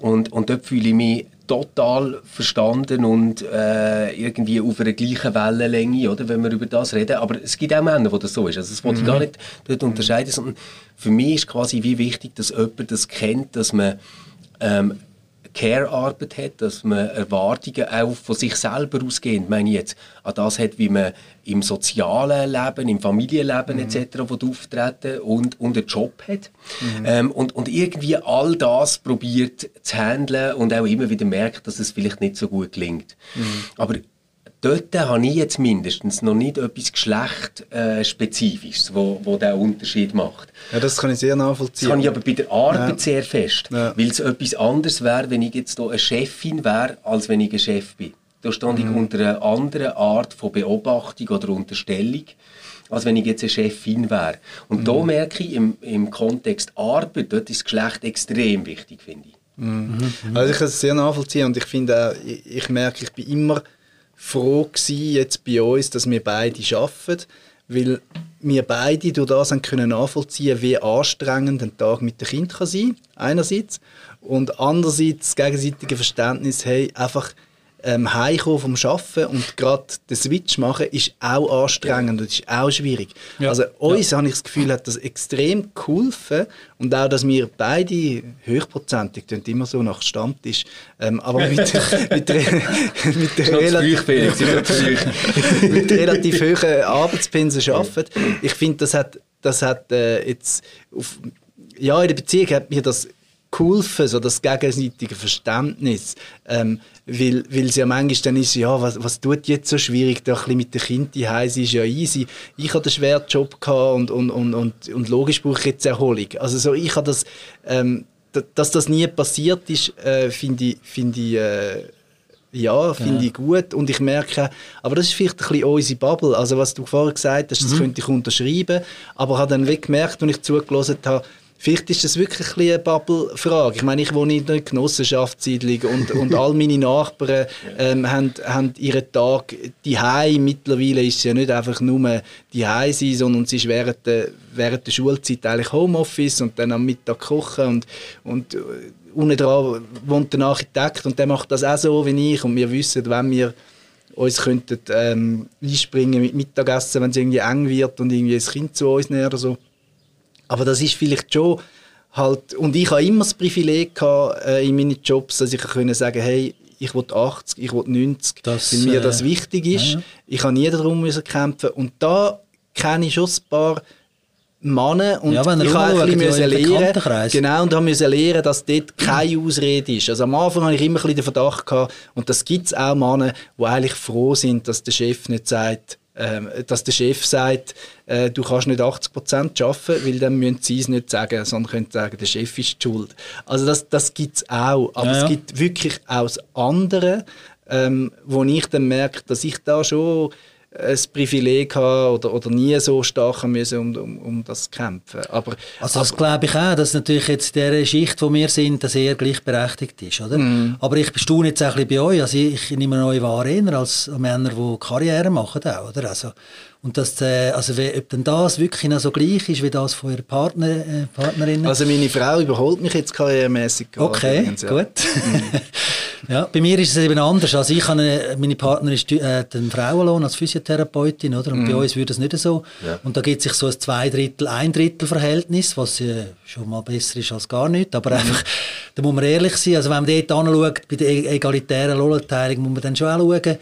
Und, und dort fühle ich mich total verstanden und äh, irgendwie auf einer gleichen Wellenlänge, oder, wenn wir über das reden. Aber es gibt auch Männer, wo das so ist. Also das wollte ich gar nicht dort unterscheiden, sondern für mich ist quasi wie wichtig, dass jemand das kennt, dass man ähm, Care-Arbeit hat, dass man Erwartungen auch von sich selber ausgehend, meine ich jetzt, an das hat, wie man im sozialen Leben, im Familienleben etc. will auftreten und, und einen Job hat. Ähm, und, und irgendwie all das probiert zu handeln und auch immer wieder merkt, dass es vielleicht nicht so gut gelingt. Aber dort habe ich jetzt mindestens noch nicht etwas Geschlechtspezifisches, wo, wo den Unterschied macht. Ja, das kann ich sehr Das nachvollziehen. habe ich aber bei der Arbeit Ja. sehr fest. Ja. Weil es etwas anderes wäre, wenn ich jetzt hier eine Chefin wäre, als wenn ich ein Chef bin. Da stand Mhm. ich unter einer anderen Art von Beobachtung oder Unterstellung, als wenn ich jetzt eine Chefin wäre. Und da Mhm. merke ich, im, im Kontext Arbeit, dort ist das Geschlecht extrem wichtig, finde ich. Also ich kann es sehr nachvollziehen und ich finde auch, ich, ich merke, ich bin immer froh gewesen, jetzt bei uns, dass wir beide arbeiten, weil wir beide durch das haben können nachvollziehen, wie anstrengend ein Tag mit dem Kind kann sein, einerseits, und andererseits das gegenseitige Verständnis, hey, einfach ähm, heimkommen vom Arbeiten und gerade den Switch machen, ist auch anstrengend und ist auch schwierig. Ja. Also uns, habe ich das Gefühl, hat das extrem geholfen und auch, dass wir beide hochprozentig, klingt immer so nach Stammtisch, ähm, aber mit, mit, mit, der relativ, mit relativ hohen Arbeitspinsen arbeiten. Ich finde, das hat, das hat äh, jetzt auf, ja, in der Beziehung hat mir das geholfen, so das gegenseitige Verständnis. Ähm, weil, weil es ja manchmal dann ist, ja, was, was tut jetzt so schwierig, da ein bisschen mit den Kindern Hause ist ja easy. Ich hatte einen schweren Job und, und, und, und, und logisch brauche ich jetzt Erholung. Also so, ich habe das, ähm, dass das nie passiert ist, äh, finde ich, finde ich äh, ja, finde ich gut und ich merke, aber das ist vielleicht ein bisschen unsere Bubble, also was du vorher gesagt hast, das könnte ich unterschreiben, aber habe dann wirklich gemerkt, als ich zugelassen habe, vielleicht ist das wirklich ein eine Bubble-Frage. Ich meine, ich wohne in einer Genossenschaftssiedlung und, und all meine Nachbarn ähm, haben, haben ihren Tag die Mittlerweile ist es ja nicht einfach nur die sein, sondern es ist während der, während der Schulzeit eigentlich Homeoffice und dann am Mittag kochen und, und äh, unten dran wohnt ein Architekt und der macht das auch so wie ich und wir wissen, wenn wir uns könnten ähm, einspringen mit Mittagessen, wenn es irgendwie eng wird und irgendwie ein Kind zu uns näher oder so. Aber das ist vielleicht schon halt, und ich habe immer das Privileg gehabt, äh, in meinen Jobs, dass ich können sagen, hey, ich will 80, ich will 90, Das, weil mir äh, das wichtig ist. ja. Ich habe nie darum müssen kämpfen und da kenne ich schon ein paar Männer und Ja, ich habe ein bisschen lernen, genau, und habe müssen lernen, dass dort keine Ausrede ist. Also am Anfang hatte ich immer ein bisschen den Verdacht gehabt, und das gibt es auch Männer, die eigentlich froh sind, dass der Chef nicht sagt, ähm, dass der Chef sagt, äh, du kannst nicht 80% arbeiten, weil dann müssen sie es nicht sagen, sondern können sagen, der Chef ist die schuld. Also das, das gibt es auch. Aber Ja, ja. es gibt wirklich auch das andere, ähm, wo ich dann merke, dass ich da schon ein Privileg habe oder, oder nie so stark haben müssen, um, um, um das zu kämpfen. Aber, Also das glaube ich auch, dass natürlich jetzt in der Schicht, wo wir sind, dass eher gleichberechtigt ist, oder? Mhm. Aber ich bestaune jetzt auch ein bisschen bei euch, also ich, ich nehme euch wahr eher als Männer, die Karriere machen auch, oder? Also, und das, äh, also wie, ob denn das wirklich noch so gleich ist, wie das von ihrer Partner, äh, Partnerin? also meine Frau überholt mich jetzt karrieremäßig. Okay, ja. gut. ja, bei mir ist es eben anders. Also ich habe eine, meine Partnerin ist äh, den Frauenlohn als Physiotherapeutin, oder? Und bei Mhm. uns würde das nicht so. Und da gibt es sich so ein zwei Drittel, ein Drittel Verhältnis, was äh, schon mal besser ist als gar nichts. Mhm. Aber einfach, da muss man ehrlich sein. Also wenn man dort anschaut, bei der e- egalitären Lohnteilung, muss man dann schon auch schauen,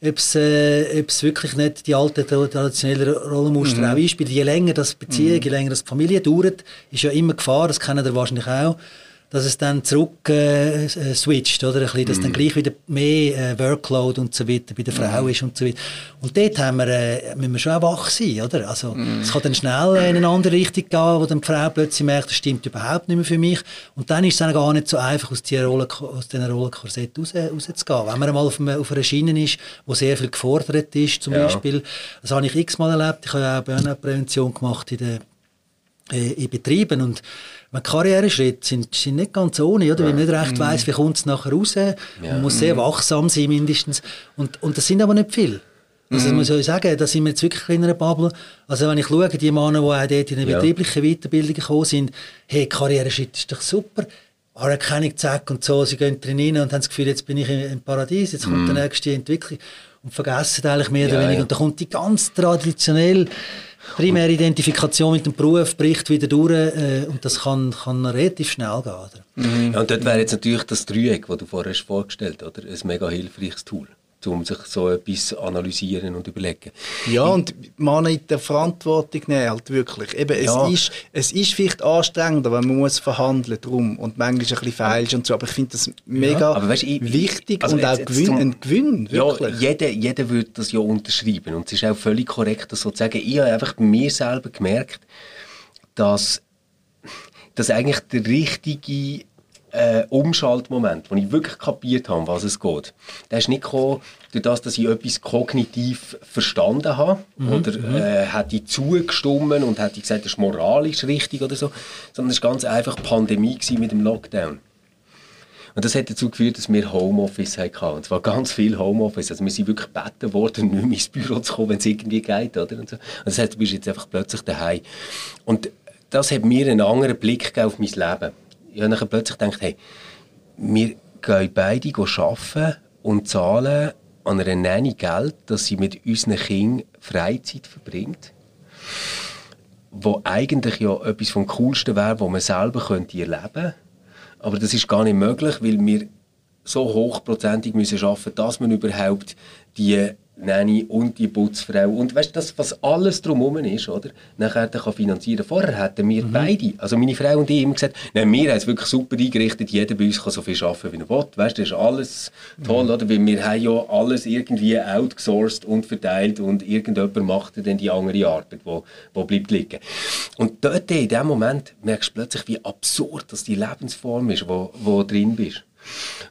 ob es äh, ob's wirklich nicht die alten traditionellen Rollenmuster Mhm. auch einspielt. Je länger das Beziehung, je länger das die Familie dauert, ist ja immer Gefahr, das kennen ihr wahrscheinlich auch, dass es dann zurück äh, äh switcht, oder? Ein bisschen, dass mm. dann gleich wieder mehr äh, Workload und so weiter bei der Frau mm. ist und so weiter. Und dort haben wir, äh, müssen wir schon auch wach sein, oder? Also, mm. es kann dann schnell in eine andere Richtung gehen, wo dann die Frau plötzlich merkt, das stimmt überhaupt nicht mehr für mich. Und dann ist es dann gar nicht so einfach, aus diesen Rollenkorsett raus, rauszugehen. Wenn man einmal auf, einem, auf einer Schiene ist, wo sehr viel gefordert ist, zum ja. Beispiel, das habe ich x-mal erlebt, ich habe ja auch Burnout-Prävention gemacht in äh, in Betrieben und Karriereschritte sind, sind nicht ganz ohne, oder? Ja. weil man nicht recht mhm. weiss, wie kommt es nachher raus. Ja. Man muss sehr mhm. wachsam sein mindestens. Und, und das sind aber nicht viele. Also, mhm. muss ich sagen, da sind wir jetzt wirklich in einer Bubble. Also, wenn ich schaue, die Männer, die auch dort in eine ja. betriebliche Weiterbildung gekommen sind, hey, Karriereschritt ist doch super. Anerkennung, zack und so, sie gehen drin und haben das Gefühl, jetzt bin ich im Paradies, jetzt kommt mm. die nächste Entwicklung und vergessen eigentlich mehr oder weniger. Ja. Und da kommt die ganz traditionell primäre Identifikation mit dem Beruf bricht wieder durch äh, und das kann, kann relativ schnell gehen. Oder? Mhm. Ja, und dort wäre jetzt natürlich das Dreieck, das du vorher vorgestellt hast, ein mega hilfreiches Tool um sich so etwas analysieren und überlegen. Ja, und man in der Verantwortung nehmen, halt wirklich. Eben, es, ja. ist, es ist vielleicht anstrengender, wenn man muss verhandeln drum und manchmal ein bisschen feilst und so, aber ich finde das mega ja, weißt, ich, wichtig also und jetzt, auch Gewinn, zum, ein Gewinn, wirklich. Ja, jeder, jeder würde das ja unterschreiben und es ist auch völlig korrekt, das so zu sagen. Ich habe einfach bei mir selber gemerkt, dass, dass eigentlich der richtige äh, Umschaltmoment, wo ich wirklich kapiert habe, was es geht. Der ist nicht gekommen, durch das, dass ich etwas kognitiv verstanden habe mhm. oder mhm. äh, hätte zugestimmt und hätte gesagt, das ist moralisch richtig oder so, sondern es war ganz einfach Pandemie mit dem Lockdown. Und das hat dazu geführt, dass wir Homeoffice hatten. Und zwar ganz viel Homeoffice. Also wir sind wirklich gebeten worden, nicht mehr ins Büro zu kommen, wenn es irgendwie geht. Oder? Und, so. und das heißt, du bist jetzt einfach plötzlich daheim. Und das hat mir einen anderen Blick auf mein Leben ich habe dann plötzlich gedacht, hey, wir gehen beide arbeiten und zahlen an einer Nanny Geld, dass sie mit unseren Kindern Freizeit verbringt. Wo eigentlich ja etwas vom Coolsten wäre, was man selber könnte erleben könnte. Aber das ist gar nicht möglich, weil wir so hochprozentig müssen arbeiten, dass man überhaupt die Nanny und die Putzfrau und weißt das, was alles drumherum ist, oder? Nachher kann finanzieren. Vorher hätten wir mhm. beide, also meine Frau und ich, immer gesagt, nein, wir haben es wirklich super eingerichtet, jeder bei uns kann so viel arbeiten, wie er will. Weißt, das ist alles toll, mhm. oder? Weil wir haben ja alles irgendwie outgesourced und verteilt und irgendjemand macht dann die andere Arbeit, wo, wo bleibt liegen. Und dort, in dem Moment, merkst du plötzlich, wie absurd das die Lebensform ist, wo, wo drin bist.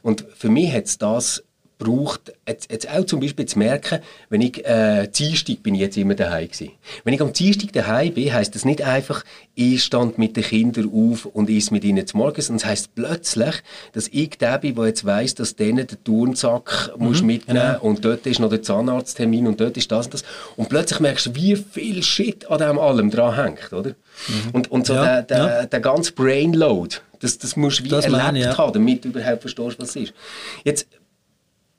Und für mich hat es das braucht, jetzt, jetzt auch zum Beispiel zu merken, wenn ich äh, Dienstag bin ich jetzt immer daheim gewesen. Wenn ich am Dienstag daheim bin, heisst das nicht einfach, ich stand mit den Kindern auf und is mit ihnen zum Morgen, sondern es heisst plötzlich, dass ich der bin, der jetzt weiss, dass denen der Turnsack mhm, muss mitnehmen genau. und dort ist noch der Zahnarzttermin und dort ist das und das. Und plötzlich merkst du, wie viel Shit an dem allem dran hängt, oder? Mhm. Und, und so ja, der, der, ja. der ganze Brainload, das, das musst du wie das erlebt meine, ja. haben, damit du überhaupt verstehst, was es ist. Jetzt,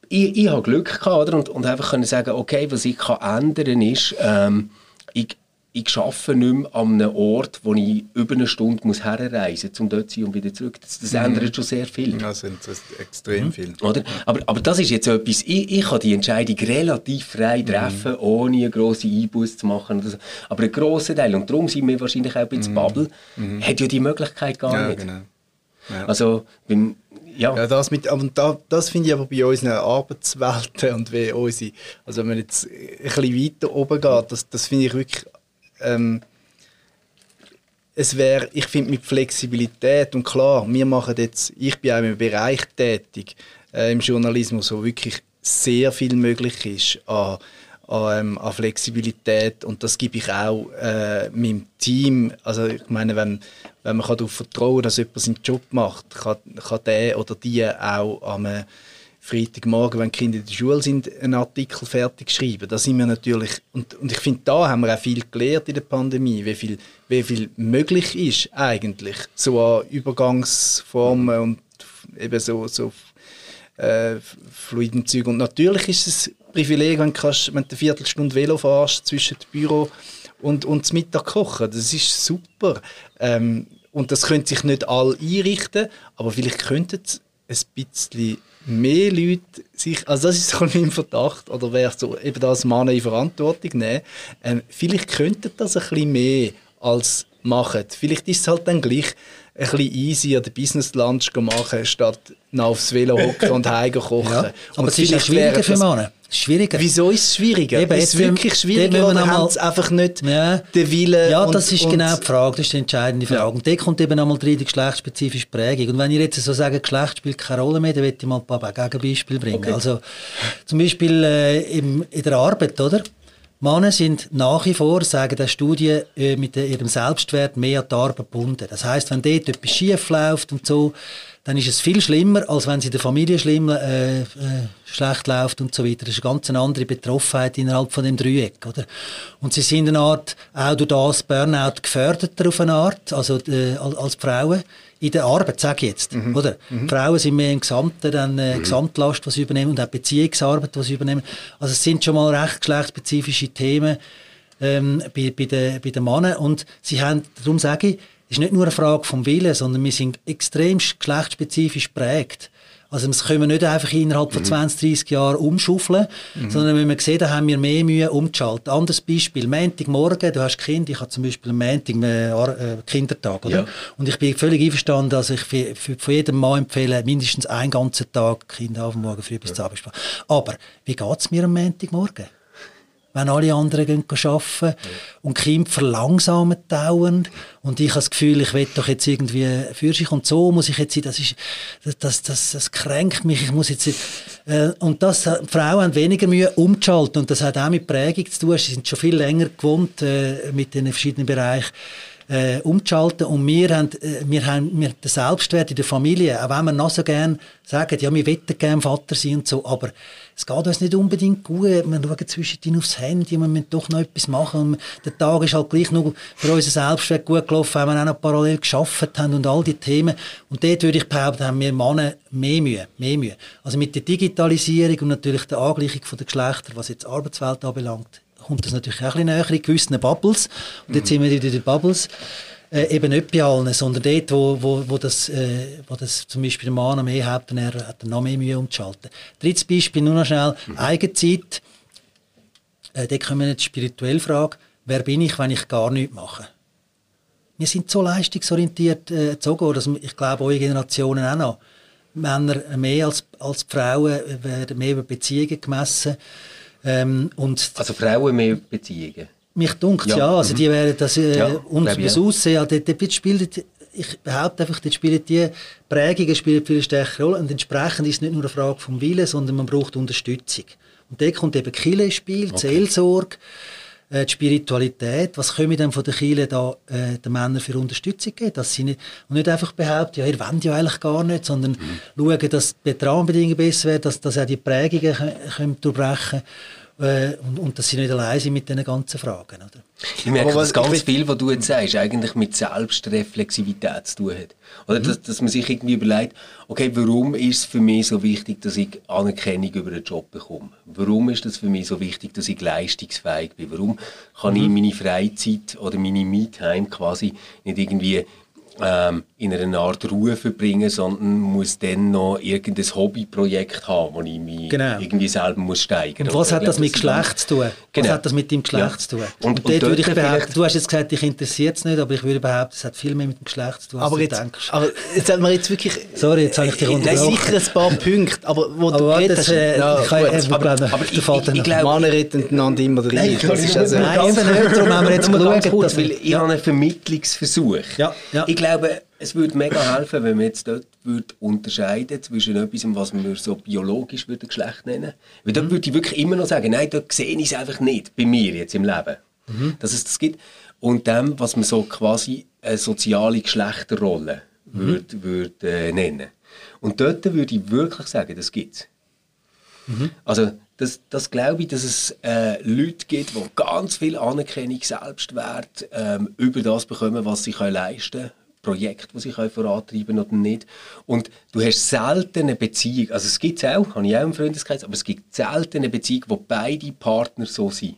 ich, ich habe Glück gehabt oder? Und, und einfach können sagen, okay, was ich kann ändern ist, ähm, ich, ich arbeite nicht mehr an einem Ort, wo ich über eine Stunde muss herreisen muss, um dort zu sein und wieder zurück. Das, das mhm. ändert schon sehr viel. Das sind extrem mhm. viel. Oder? Aber, aber das ist jetzt etwas, ich, ich kann die Entscheidung relativ frei mhm. treffen, mhm. ohne eine grosse Einbuß zu machen. So. Aber ein grosser Teil, und darum sind wir wahrscheinlich auch ein bisschen mhm. Bubble, mhm. hat ja die Möglichkeit gar ja, nicht. Genau. Ja. Also, wenn, ja. ja das mit, aber da, das finde ich aber bei unseren Arbeitswelten und wie unsere, also wenn man jetzt ein bisschen weiter oben geht, das, das finde ich wirklich, ähm, es wäre, ich finde mit Flexibilität und klar, wir machen jetzt, ich bin auch im Bereich tätig, äh, im Journalismus, wo wirklich sehr viel möglich ist an, ähm, an Flexibilität und das gebe ich auch äh, meinem Team, also ich meine, wenn, wenn man darauf vertrauen kann, dass jemand seinen Job macht, kann, kann der oder die auch am Freitagmorgen, wenn die Kinder in der Schule sind, einen Artikel fertig schreiben. Da sind wir natürlich, und, und ich finde, da haben wir auch viel gelernt in der Pandemie, wie viel, wie viel möglich ist eigentlich, so an Übergangsformen und eben so, so äh, fluiden Zeug. Und natürlich ist es Privileg, wenn du, kannst, wenn du eine Viertelstunde Velo fährst zwischen dem Büro und, und zum Mittag kochen. Das ist super. Ähm, und das können sich nicht alle einrichten, aber vielleicht könnten ein bisschen mehr Leute sich, also das ist so mein Verdacht, oder wäre so eben das Mann in Verantwortung nehmen, ähm, vielleicht könnten das ein bisschen mehr als machen. Vielleicht ist es halt dann gleich ein bisschen easy an der Business Lunch machen, statt aufs Velo hocken und heim kochen. Ja, aber es ist schwieriger für Männer. Schwieriger. Wieso ist es schwieriger? Eben, ist es wirklich schwieriger oder haben sie einfach nicht ja. den Willen? Ja, das ist genau die Frage, das ist die entscheidende Frage. Ja. Und da kommt eben einmal rein die geschlechtsspezifische Prägung. Und wenn ihr jetzt so sagen, Geschlecht spielt keine Rolle mehr, dann möchte ich mal ein paar Gegenbeispiele bringen. Okay. Also zum Beispiel äh, im, in der Arbeit, oder? Männer sind nach wie vor, sagen die Studien, äh, mit ihrem Selbstwert mehr an die Arbeit gebunden. Das heißt, wenn dort etwas schief läuft und so, dann ist es viel schlimmer, als wenn es in der Familie schlimm, äh, äh, schlecht läuft und so weiter. Das ist eine ganz andere Betroffenheit innerhalb von dem Dreieck, oder? Und sie sind eine Art, auch durch das Burnout geförderter auf eine Art, also äh, als Frauen in der Arbeit, sage ich jetzt, mhm. oder? Mhm. Frauen sind mehr im Gesamten, dann äh, mhm. Gesamtlast, was sie übernehmen und auch Beziehungsarbeit, was sie übernehmen. Also es sind schon mal recht geschlechtsspezifische Themen ähm, bei, bei, den, bei den Männern und sie haben, darum sage ich, es ist nicht nur eine Frage vom Willen, sondern wir sind extrem geschlechtsspezifisch prägt. Also das können wir nicht einfach innerhalb von 20, mhm. 30 Jahren umschaufeln, mhm. sondern wenn wir sehen, da haben wir mehr Mühe umzuschalten. Anderes Beispiel, Montagmorgen, du hast Kind, ich habe zum Beispiel am Montag einen äh, Kindertag, oder? Ja. Und ich bin völlig einverstanden, dass ich für, für, für jeden Mann empfehle, mindestens einen ganzen Tag Kinder auf morgen früh bis ja. Abend. Aber wie geht es mir am Montagmorgen? Wenn alle anderen gehen arbeiten. Ja. und die Kinder verlangsamen dauernd. Und ich habe das Gefühl, ich will doch jetzt irgendwie für sich und so muss ich jetzt sein, das ist, das, das, das, das kränkt mich, ich muss jetzt, äh, und das, die Frauen haben weniger Mühe umzuschalten. Und das hat auch mit Prägung zu tun, sie sind schon viel länger gewohnt äh, mit den verschiedenen Bereichen äh, umzuschalten. Und wir haben, äh, wir haben wir den Selbstwert in der Familie, auch wenn wir noch so gerne sagen, ja, wir wollen gerne Vater sein und so, aber es geht uns nicht unbedingt gut. Wir schauen zwischendurch aufs Handy, wir müssen doch noch etwas machen. Und der Tag ist halt gleich noch für unseren Selbstwert gut gelaufen, weil wir auch noch parallel geschafft haben und all die Themen. Und dort würde ich behaupten, haben wir Männer mehr Mühe, mehr Mühe. Also mit der Digitalisierung und natürlich der Angleichung der Geschlechter, was jetzt die Arbeitswelt anbelangt, kommt das natürlich auch ein bisschen näher in gewissen Bubbles. Und jetzt mhm. sind wir in den Bubbles. Äh, eben nicht bei allen, sondern dort, wo, wo, wo, das, äh, wo das zum Beispiel der Mann mehr hat, dann er, hat er noch mehr Mühe umzuschalten. Drittes Beispiel, nur noch schnell, mhm. Eigenzeit. Äh, dort kommen wir jetzt spirituell Frage, wer bin ich, wenn ich gar nichts mache? Wir sind so leistungsorientiert äh, erzogen, dass ich glaube, eure Generationen auch noch. Männer mehr als, als Frauen werden mehr über Beziehungen gemessen. Ähm, und also Frauen mehr Beziehungen? Mich dunkt ja. ja. also die mhm. werden das äh, ja, und das. Aussehen, ja, dort, dort spielt, ich behaupte einfach, dort spielen die Prägungen spielen viel stärkere Rolle und entsprechend ist es nicht nur eine Frage vom Willen, sondern man braucht Unterstützung. Und dort kommt eben Kille ins Spiel, okay. Seelsorge, äh, die Spiritualität, was können wir denn von der Kirche da äh, den Männern für Unterstützung geben, dass sie nicht, und nicht einfach behaupten, ja, ihr wollt ja eigentlich gar nicht, sondern mhm. schauen, dass die Rahmenbedingungen besser werden, dass, dass auch die Prägungen können, können durchbrechen äh, und, und, dass sie nicht allein sind mit diesen ganzen Fragen. Oder? Ich merke, dass ganz viel, was du jetzt sagst, eigentlich mit Selbstreflexivität zu tun hat. Oder mhm. dass, dass, man sich irgendwie überlegt, okay, warum ist es für mich so wichtig, dass ich Anerkennung über einen Job bekomme? Warum ist es für mich so wichtig, dass ich leistungsfähig bin? Warum kann mhm. ich meine Freizeit oder meine Me-Time quasi nicht irgendwie ähm, in einer Art Ruhe verbringen, sondern muss dann noch irgendein Hobbyprojekt haben, wo ich mich genau. irgendwie selber muss steigern muss. Und was hat das mit Geschlecht zu tun? Genau. Was hat das mit dem Geschlecht ja. zu tun? Und, und, und dort würde ich behaupten, du hast jetzt gesagt, dich interessiert es nicht, aber ich würde behaupten, es hat viel mehr mit dem Geschlecht zu tun, aber jetzt, denkst. Aber jetzt hat man jetzt wirklich... Sorry, jetzt habe ich dich unterbrochen. sicher ein paar Punkte, aber wo aber du warte, das, äh, ja, ich, aber, aber, aber ich, ich, ich glaube... Männer retten einander immer rein. Nein, das ist also nein, eben nicht, darum haben wir jetzt geschaut. Weil ich habe einen Vermittlungsversuch. Ja, ja. Ich glaube, es würde mega helfen, wenn man jetzt dort würde unterscheiden zwischen etwas, was wir so biologisch würde Geschlecht nennen. Weil dort mhm. würde ich wirklich immer noch sagen, nein, dort sehe ich es einfach nicht, bei mir jetzt im Leben, mhm. dass es das gibt. Und dem, was man so quasi eine soziale Geschlechterrolle mhm. würde, würde äh, nennen. Und dort würde ich wirklich sagen, das gibt es. Mhm. Also das, das glaube ich, dass es äh, Leute gibt, die ganz viel Anerkennung, Selbstwert ähm, über das bekommen, was sie können leisten können Projekte, die sie vorantreiben oder nicht. Und du hast selten eine Beziehung, also es gibt es auch, habe ich auch im Freundeskreis, aber es gibt selten eine Beziehung, wo beide Partner so sind,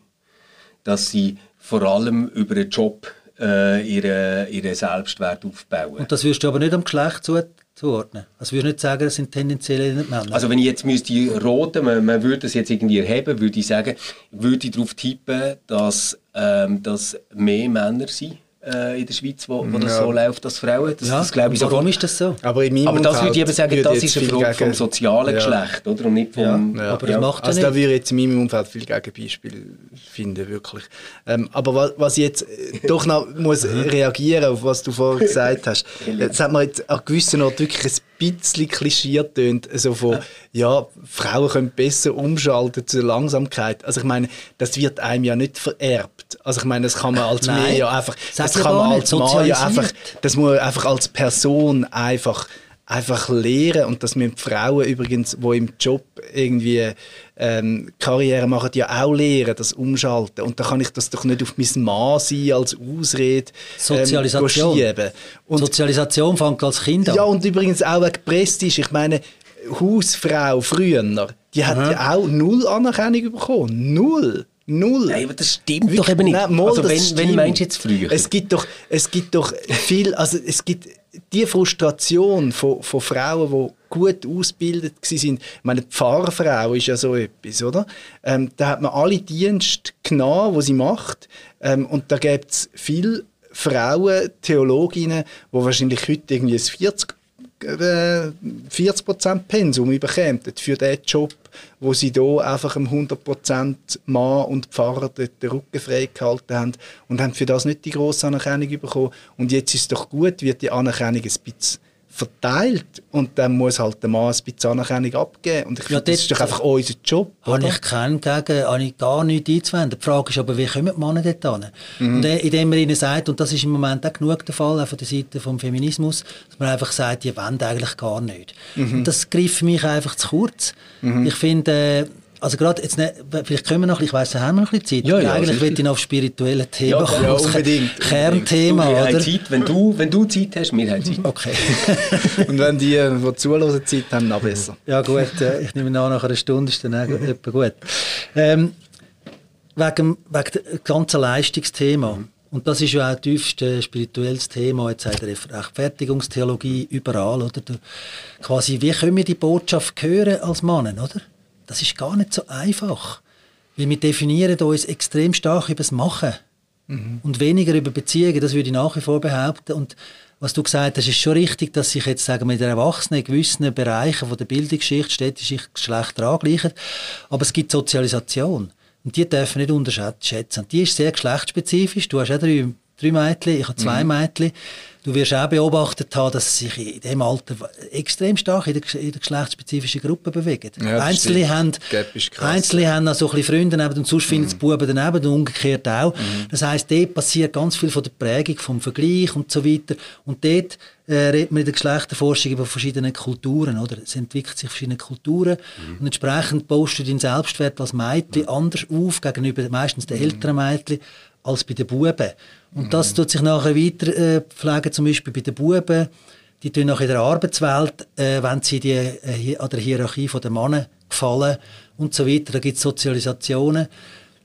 dass sie vor allem über einen Job äh, ihren, ihren Selbstwert aufbauen. Und das wirst du aber nicht am Geschlecht zu, zuordnen? Also würdest du nicht sagen, das sind tendenziell nicht Männer? Also wenn ich jetzt müsste roten, man, man würde das jetzt irgendwie erheben, würde ich sagen, würde ich darauf tippen, dass, ähm, dass mehr Männer sind äh, in der Schweiz, wo, wo das so läuft als Frauen. Das, Ja, das glaube ich warum sofort. ist das so? Aber, in meinem Aber das würde ich eben sagen, das jetzt ist eine viel Frage vom sozialen Ja. Geschlecht, oder? Und nicht vom... Ja, aber das macht Also nicht. da würde ich jetzt in meinem Umfeld viel Gegenbeispiel finden, wirklich. Ähm, aber was, was ich jetzt äh, doch noch muss reagieren auf was du vorher gesagt hast, das hat mir jetzt an gewissen Orten wirklich ein bisschen klischiert tönt, so von, ja, Frauen können besser umschalten zur Langsamkeit. Also ich meine, das wird einem ja nicht vererbt. Also ich meine, das kann man als Nein, Mann ja einfach, sag das kann man als Mann ja einfach, das muss man einfach als Person einfach einfach lehren und das müssen Frauen übrigens, die im Job irgendwie ähm, Karriere machen, ja auch lehren, das Umschalten. Und da kann ich das doch nicht auf mein Mann sein als Ausrede Sozialisation. Ähm, und, Sozialisation fängt als Kind an. ja, und übrigens auch wegen Prestige. Ich meine, Hausfrau früher, die hat ja auch null Anerkennung bekommen. Null. Null. Nein, aber das stimmt doch eben nicht. Nein, mal, also wenn, wenn meinst du jetzt früher? Es gibt doch, es gibt doch viel, also es gibt die Frustration von, von Frauen, die gut ausgebildet waren. Ich meine, die Pfarrfrau ist ja so etwas, oder? Ähm, da hat man alle Dienste genommen, die sie macht. Ähm, und da gibt es viele Frauen, Theologinnen, die wahrscheinlich heute irgendwie ein 40 äh, 40% Pensum bekommen für diesen Job, wo sie hier einfach einem 100% Mann und Pfarrer den den Rücken frei gehalten haben und haben für das nicht die grosse Anerkennung bekommen. Und jetzt ist es doch gut, wird die Anerkennung ein bisschen verteilt und dann muss halt der Mann ein bisschen Anerkennung abgeben. Und ich Ja, finde, das ist doch einfach unser Job. Habe ich keinen gegen, habe ich gar nichts einzuwenden. Die Frage ist aber, wie kommen die Männer dort hin? Und äh, indem man ihnen sagt, und das ist im Moment auch genug der Fall, auch von der Seite des Feminismus, dass man einfach sagt, die wollen eigentlich gar nicht. Und das greift mich einfach zu kurz. Ich finde, äh, also gerade jetzt nicht, vielleicht können wir noch, ich weiss, haben wir noch ein bisschen Zeit. Ja, ja, eigentlich will ich noch auf spirituelle Themen Ja, kommen, ja, unbedingt, Kernthema, wir haben oder? Zeit, wenn du, wenn du Zeit hast, wir haben Zeit. Okay. Und wenn die, die zuhören, Zeit haben, noch besser. Ja gut, äh, ich nehme an, nach einer Stunde ist dann etwa gut. Ähm, wegen, wegen dem ganzen Leistungsthema. Und das ist ja auch tiefst äh, spirituelles Thema, jetzt in der Rechtfertigungstheologie, überall, oder? Du, quasi, wie können wir die Botschaft hören als Mannen, oder? Das ist gar nicht so einfach. Weil wir definieren uns extrem stark über das Machen und weniger über Beziehungen, das würde ich nach wie vor behaupten. Und was du gesagt hast, ist schon richtig, dass sich jetzt, sagen wir, in den Erwachsenen in gewissen Bereichen von der Bildungsschicht, städtische Geschlechter angleichen. Aber es gibt Sozialisation. Und die dürfen nicht unterschätzen. Und die ist sehr geschlechtsspezifisch. Du hast auch drei, drei Mädchen, ich habe zwei Mädchen. Du wirst auch beobachtet haben, dass sie sich in diesem Alter extrem stark in der, in der geschlechtsspezifischen Gruppe bewegen. Ja, Einzelne haben. Einzelne haben noch so ein bisschen Freunde neben und sonst finden Mhm. die Buben daneben und umgekehrt auch. Das heisst, dort passiert ganz viel von der Prägung, vom Vergleich und so weiter. Und dort äh, redet man in der Geschlechterforschung über verschiedene Kulturen, oder? Es entwickelt sich verschiedene Kulturen Mhm. und entsprechend baust du deinen Selbstwert als Mädchen anders auf gegenüber meistens Mhm. den älteren Mädchen als bei den Buben. Und das tut sich nachher weiter äh, pflegen, zum Beispiel bei den Buben, die tun nachher in der Arbeitswelt, äh, wenn sie die, äh, an der Hierarchie der Männer gefallen und so weiter. Da gibt es Sozialisationen,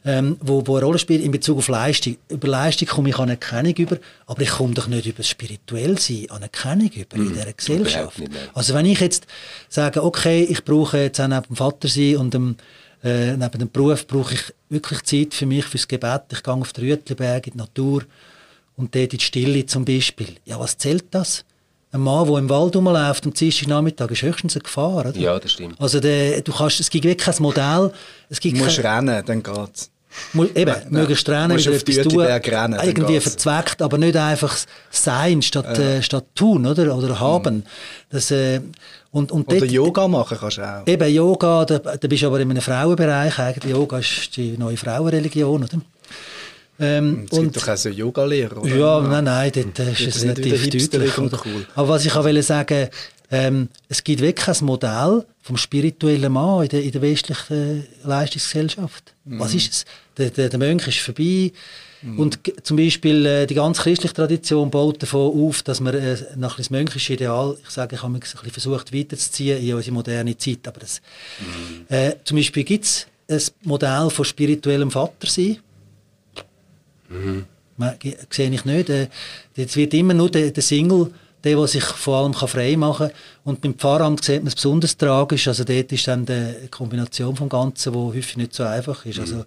ähm, wo, wo eine Rolle spielen in Bezug auf Leistung. Über Leistung komme ich Anerkennung über, aber ich komme doch nicht über das Spirituellsein Anerkennung über in dieser Gesellschaft. Also wenn ich jetzt sage, okay, ich brauche jetzt auch neben dem Vater sein und dem, äh, neben dem Beruf brauche ich wirklich Zeit für mich, fürs Gebet. Ich gehe auf den Rütliberg in die Natur und dort in die Stille zum Beispiel. Ja, was zählt das? Ein Mann, der im Wald rumläuft am Dienstagnachmittag, ist höchstens eine Gefahr. Oder? Ja, das stimmt. Also der, du kannst, es gibt wirklich kein Modell. Es gibt Du musst kein, rennen, dann geht's. eben, Nein, möglichst nein. trennen, Musst wieder auf die etwas tun, rennen, irgendwie geht's. verzweckt, aber nicht einfach sein statt, äh, statt tun oder, oder haben. Das, äh, und, und Oder dort- Yoga machen kannst du auch. Eben Yoga, da, da bist du aber in einem Frauenbereich. Eigentlich Yoga ist die neue Frauenreligion, oder? Ähm, Es gibt doch auch so Yoga-Lehrer, oder? ja, nein, nein, dort ist Das es ist nicht tief deutlich. und Oder? cool. Aber was ich auch wollte sagen, ähm, es gibt wirklich ein Modell vom spirituellen Mann in der, in der westlichen äh, Leistungsgesellschaft. Mhm. Was ist es? Der, der, der Mönch ist vorbei. Und g- zum Beispiel äh, die ganze christliche Tradition baut davon auf, dass man äh, nach das mönchische Ideal, ich sage, ich habe mich ein bisschen versucht weiterzuziehen in unsere moderne Zeit, aber das, äh, zum Beispiel gibt es ein Modell von spirituellem Vatersein. Man, ge- sehe ich nicht. Äh, Jetzt wird immer nur der, der Single, der, der sich vor allem frei machen kann. Und beim Pfarramt sieht man es besonders tragisch. Also dort ist dann die Kombination vom Ganzen, wo häufig nicht so einfach ist. Also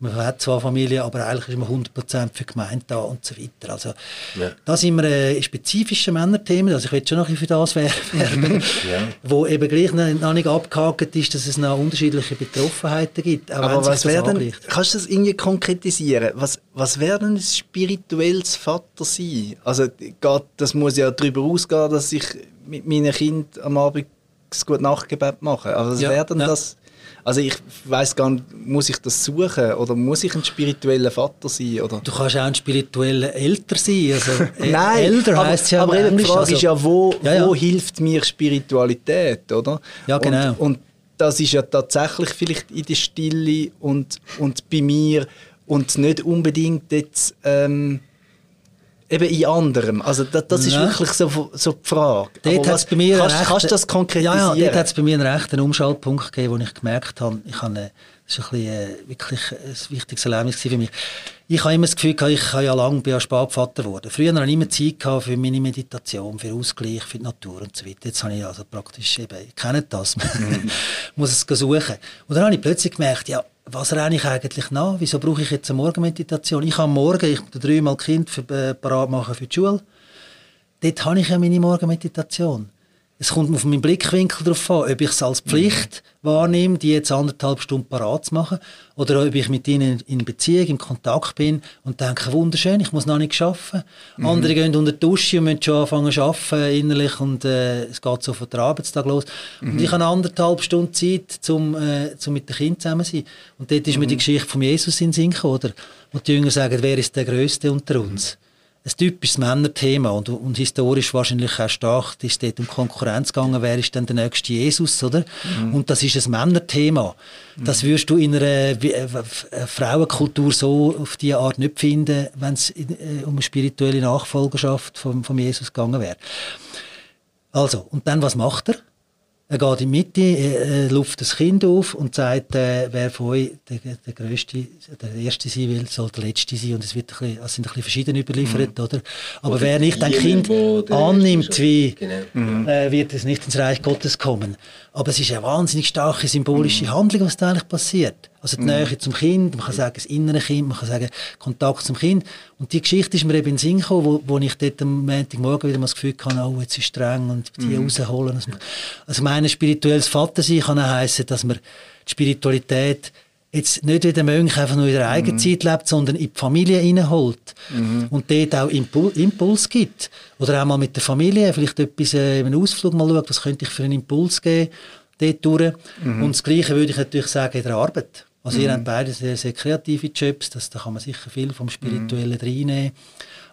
man hat zwar Familie, aber eigentlich ist man 100% für die Gemeinde da und so weiter. Also, ja. da sind wir äh, spezifische Männerthemen, also ich will schon noch ein für das werben, ja. wo eben gleich noch nicht abgehakt ist, dass es noch unterschiedliche Betroffenheiten gibt, aber was werden, kannst du das irgendwie konkretisieren? Was, was wäre ein spirituelles Vater sein? Also geht, das muss ja darüber ausgehen, dass ich mit meinen Kindern am Abend das gute Nachtgebet mache. Also was ja, wäre denn das also ich weiß gar nicht, muss ich das suchen oder muss ich ein spiritueller Vater sein? Oder? Du kannst auch ein spiritueller Elter sein. Also, Nein, Elter aber, heißt ja aber eben die Frage also, ist ja, wo, ja, ja. wo hilft mir Spiritualität, oder? Ja, genau. Und, und das ist ja tatsächlich vielleicht in der Stille und, und bei mir und nicht unbedingt jetzt... Ähm, Eben in anderem. Also das, das ist ja. wirklich so, so die Frage. Dort was, bei mir kannst, rechten, kannst du das konkretisieren? Ja, ja dort hat es bei mir einen rechten Umschaltpunkt gegeben, wo ich gemerkt habe, ich habe das ist ein bisschen, äh, wirklich ein wichtiges Erlebnis für mich. Ich habe immer das Gefühl, ich habe ja lange bin ja Spätvater geworden. Früher hatte ich immer Zeit für meine Meditation, für Ausgleich, für die Natur und so weiter. Jetzt habe ich also praktisch eben, ich kenne das, mhm. muss es suchen. Und dann habe ich plötzlich gemerkt, ja, was renne ich eigentlich nach? Wieso brauche ich jetzt eine Morgenmeditation? Ich kann morgen, ich dreimal Kind für, äh, parat machen für die Schule. Dort habe ich ja meine Morgenmeditation. Es kommt auf meinen Blickwinkel darauf an, ob ich es als Pflicht mhm. wahrnehme, die jetzt anderthalb Stunden parat zu machen, oder ob ich mit ihnen in Beziehung, in Kontakt bin und denke, wunderschön, ich muss noch nicht arbeiten. Mhm. Andere gehen unter die Dusche und müssen schon anfangen zu arbeiten innerlich und äh, es geht so von der Arbeitstag los. Mhm. Und ich habe anderthalb Stunden Zeit, um äh, zum mit den Kindern zusammen zu sein. Und dort ist mir die mhm. Geschichte von Jesus in den Sinn gekommen, oder? Und die Jünger sagen, wer ist der Größte unter uns? Ein typisches Männerthema und, und historisch wahrscheinlich auch stark ist dort um Konkurrenz gegangen, wer ist denn der nächste Jesus, oder? Mhm. Und das ist ein Männerthema. Mhm. Das wirst du in einer äh, Frauenkultur so auf diese Art nicht finden, wenn es äh, um eine spirituelle Nachfolgerschaft von, von Jesus gegangen wäre. Also, und dann, was macht er? Er geht in die Mitte, äh, luft das Kind auf und sagt, äh, wer von euch der, der Größte, der Erste sein will, soll der Letzte sein. Und es, wird ein bisschen, es sind ein bisschen verschieden überliefert, mhm. oder? Aber oder wer nicht ein Kind annimmt, wie, genau. äh, wird es nicht ins Reich Gottes kommen. Aber es ist eine wahnsinnig starke symbolische mhm. Handlung, was da eigentlich passiert. Also die mhm. Nähe zum Kind, man kann sagen, das innere Kind, man kann sagen, Kontakt zum Kind. Und die Geschichte ist mir eben in den Sinn gekommen, wo, wo ich dort am Montagmorgen wieder mal das Gefühl hatte, oh, jetzt ist es streng und die mhm. rausholen. Also, also mein spirituelles Vater sein kann auch heissen, dass man die Spiritualität jetzt nicht wie der Mönch einfach nur in der eigenen mhm. Zeit lebt, sondern in die Familie reinholt mhm. und dort auch Impul Impuls gibt. Oder auch mal mit der Familie, vielleicht etwas, äh, einen Ausflug mal schauen, was könnte ich für einen Impuls geben, dort durch. Mhm. Und das Gleiche würde ich natürlich sagen in der Arbeit. Also mhm. ihr habt beide sehr, sehr kreative Jobs, das, da kann man sicher viel vom Spirituellen mhm. reinnehmen.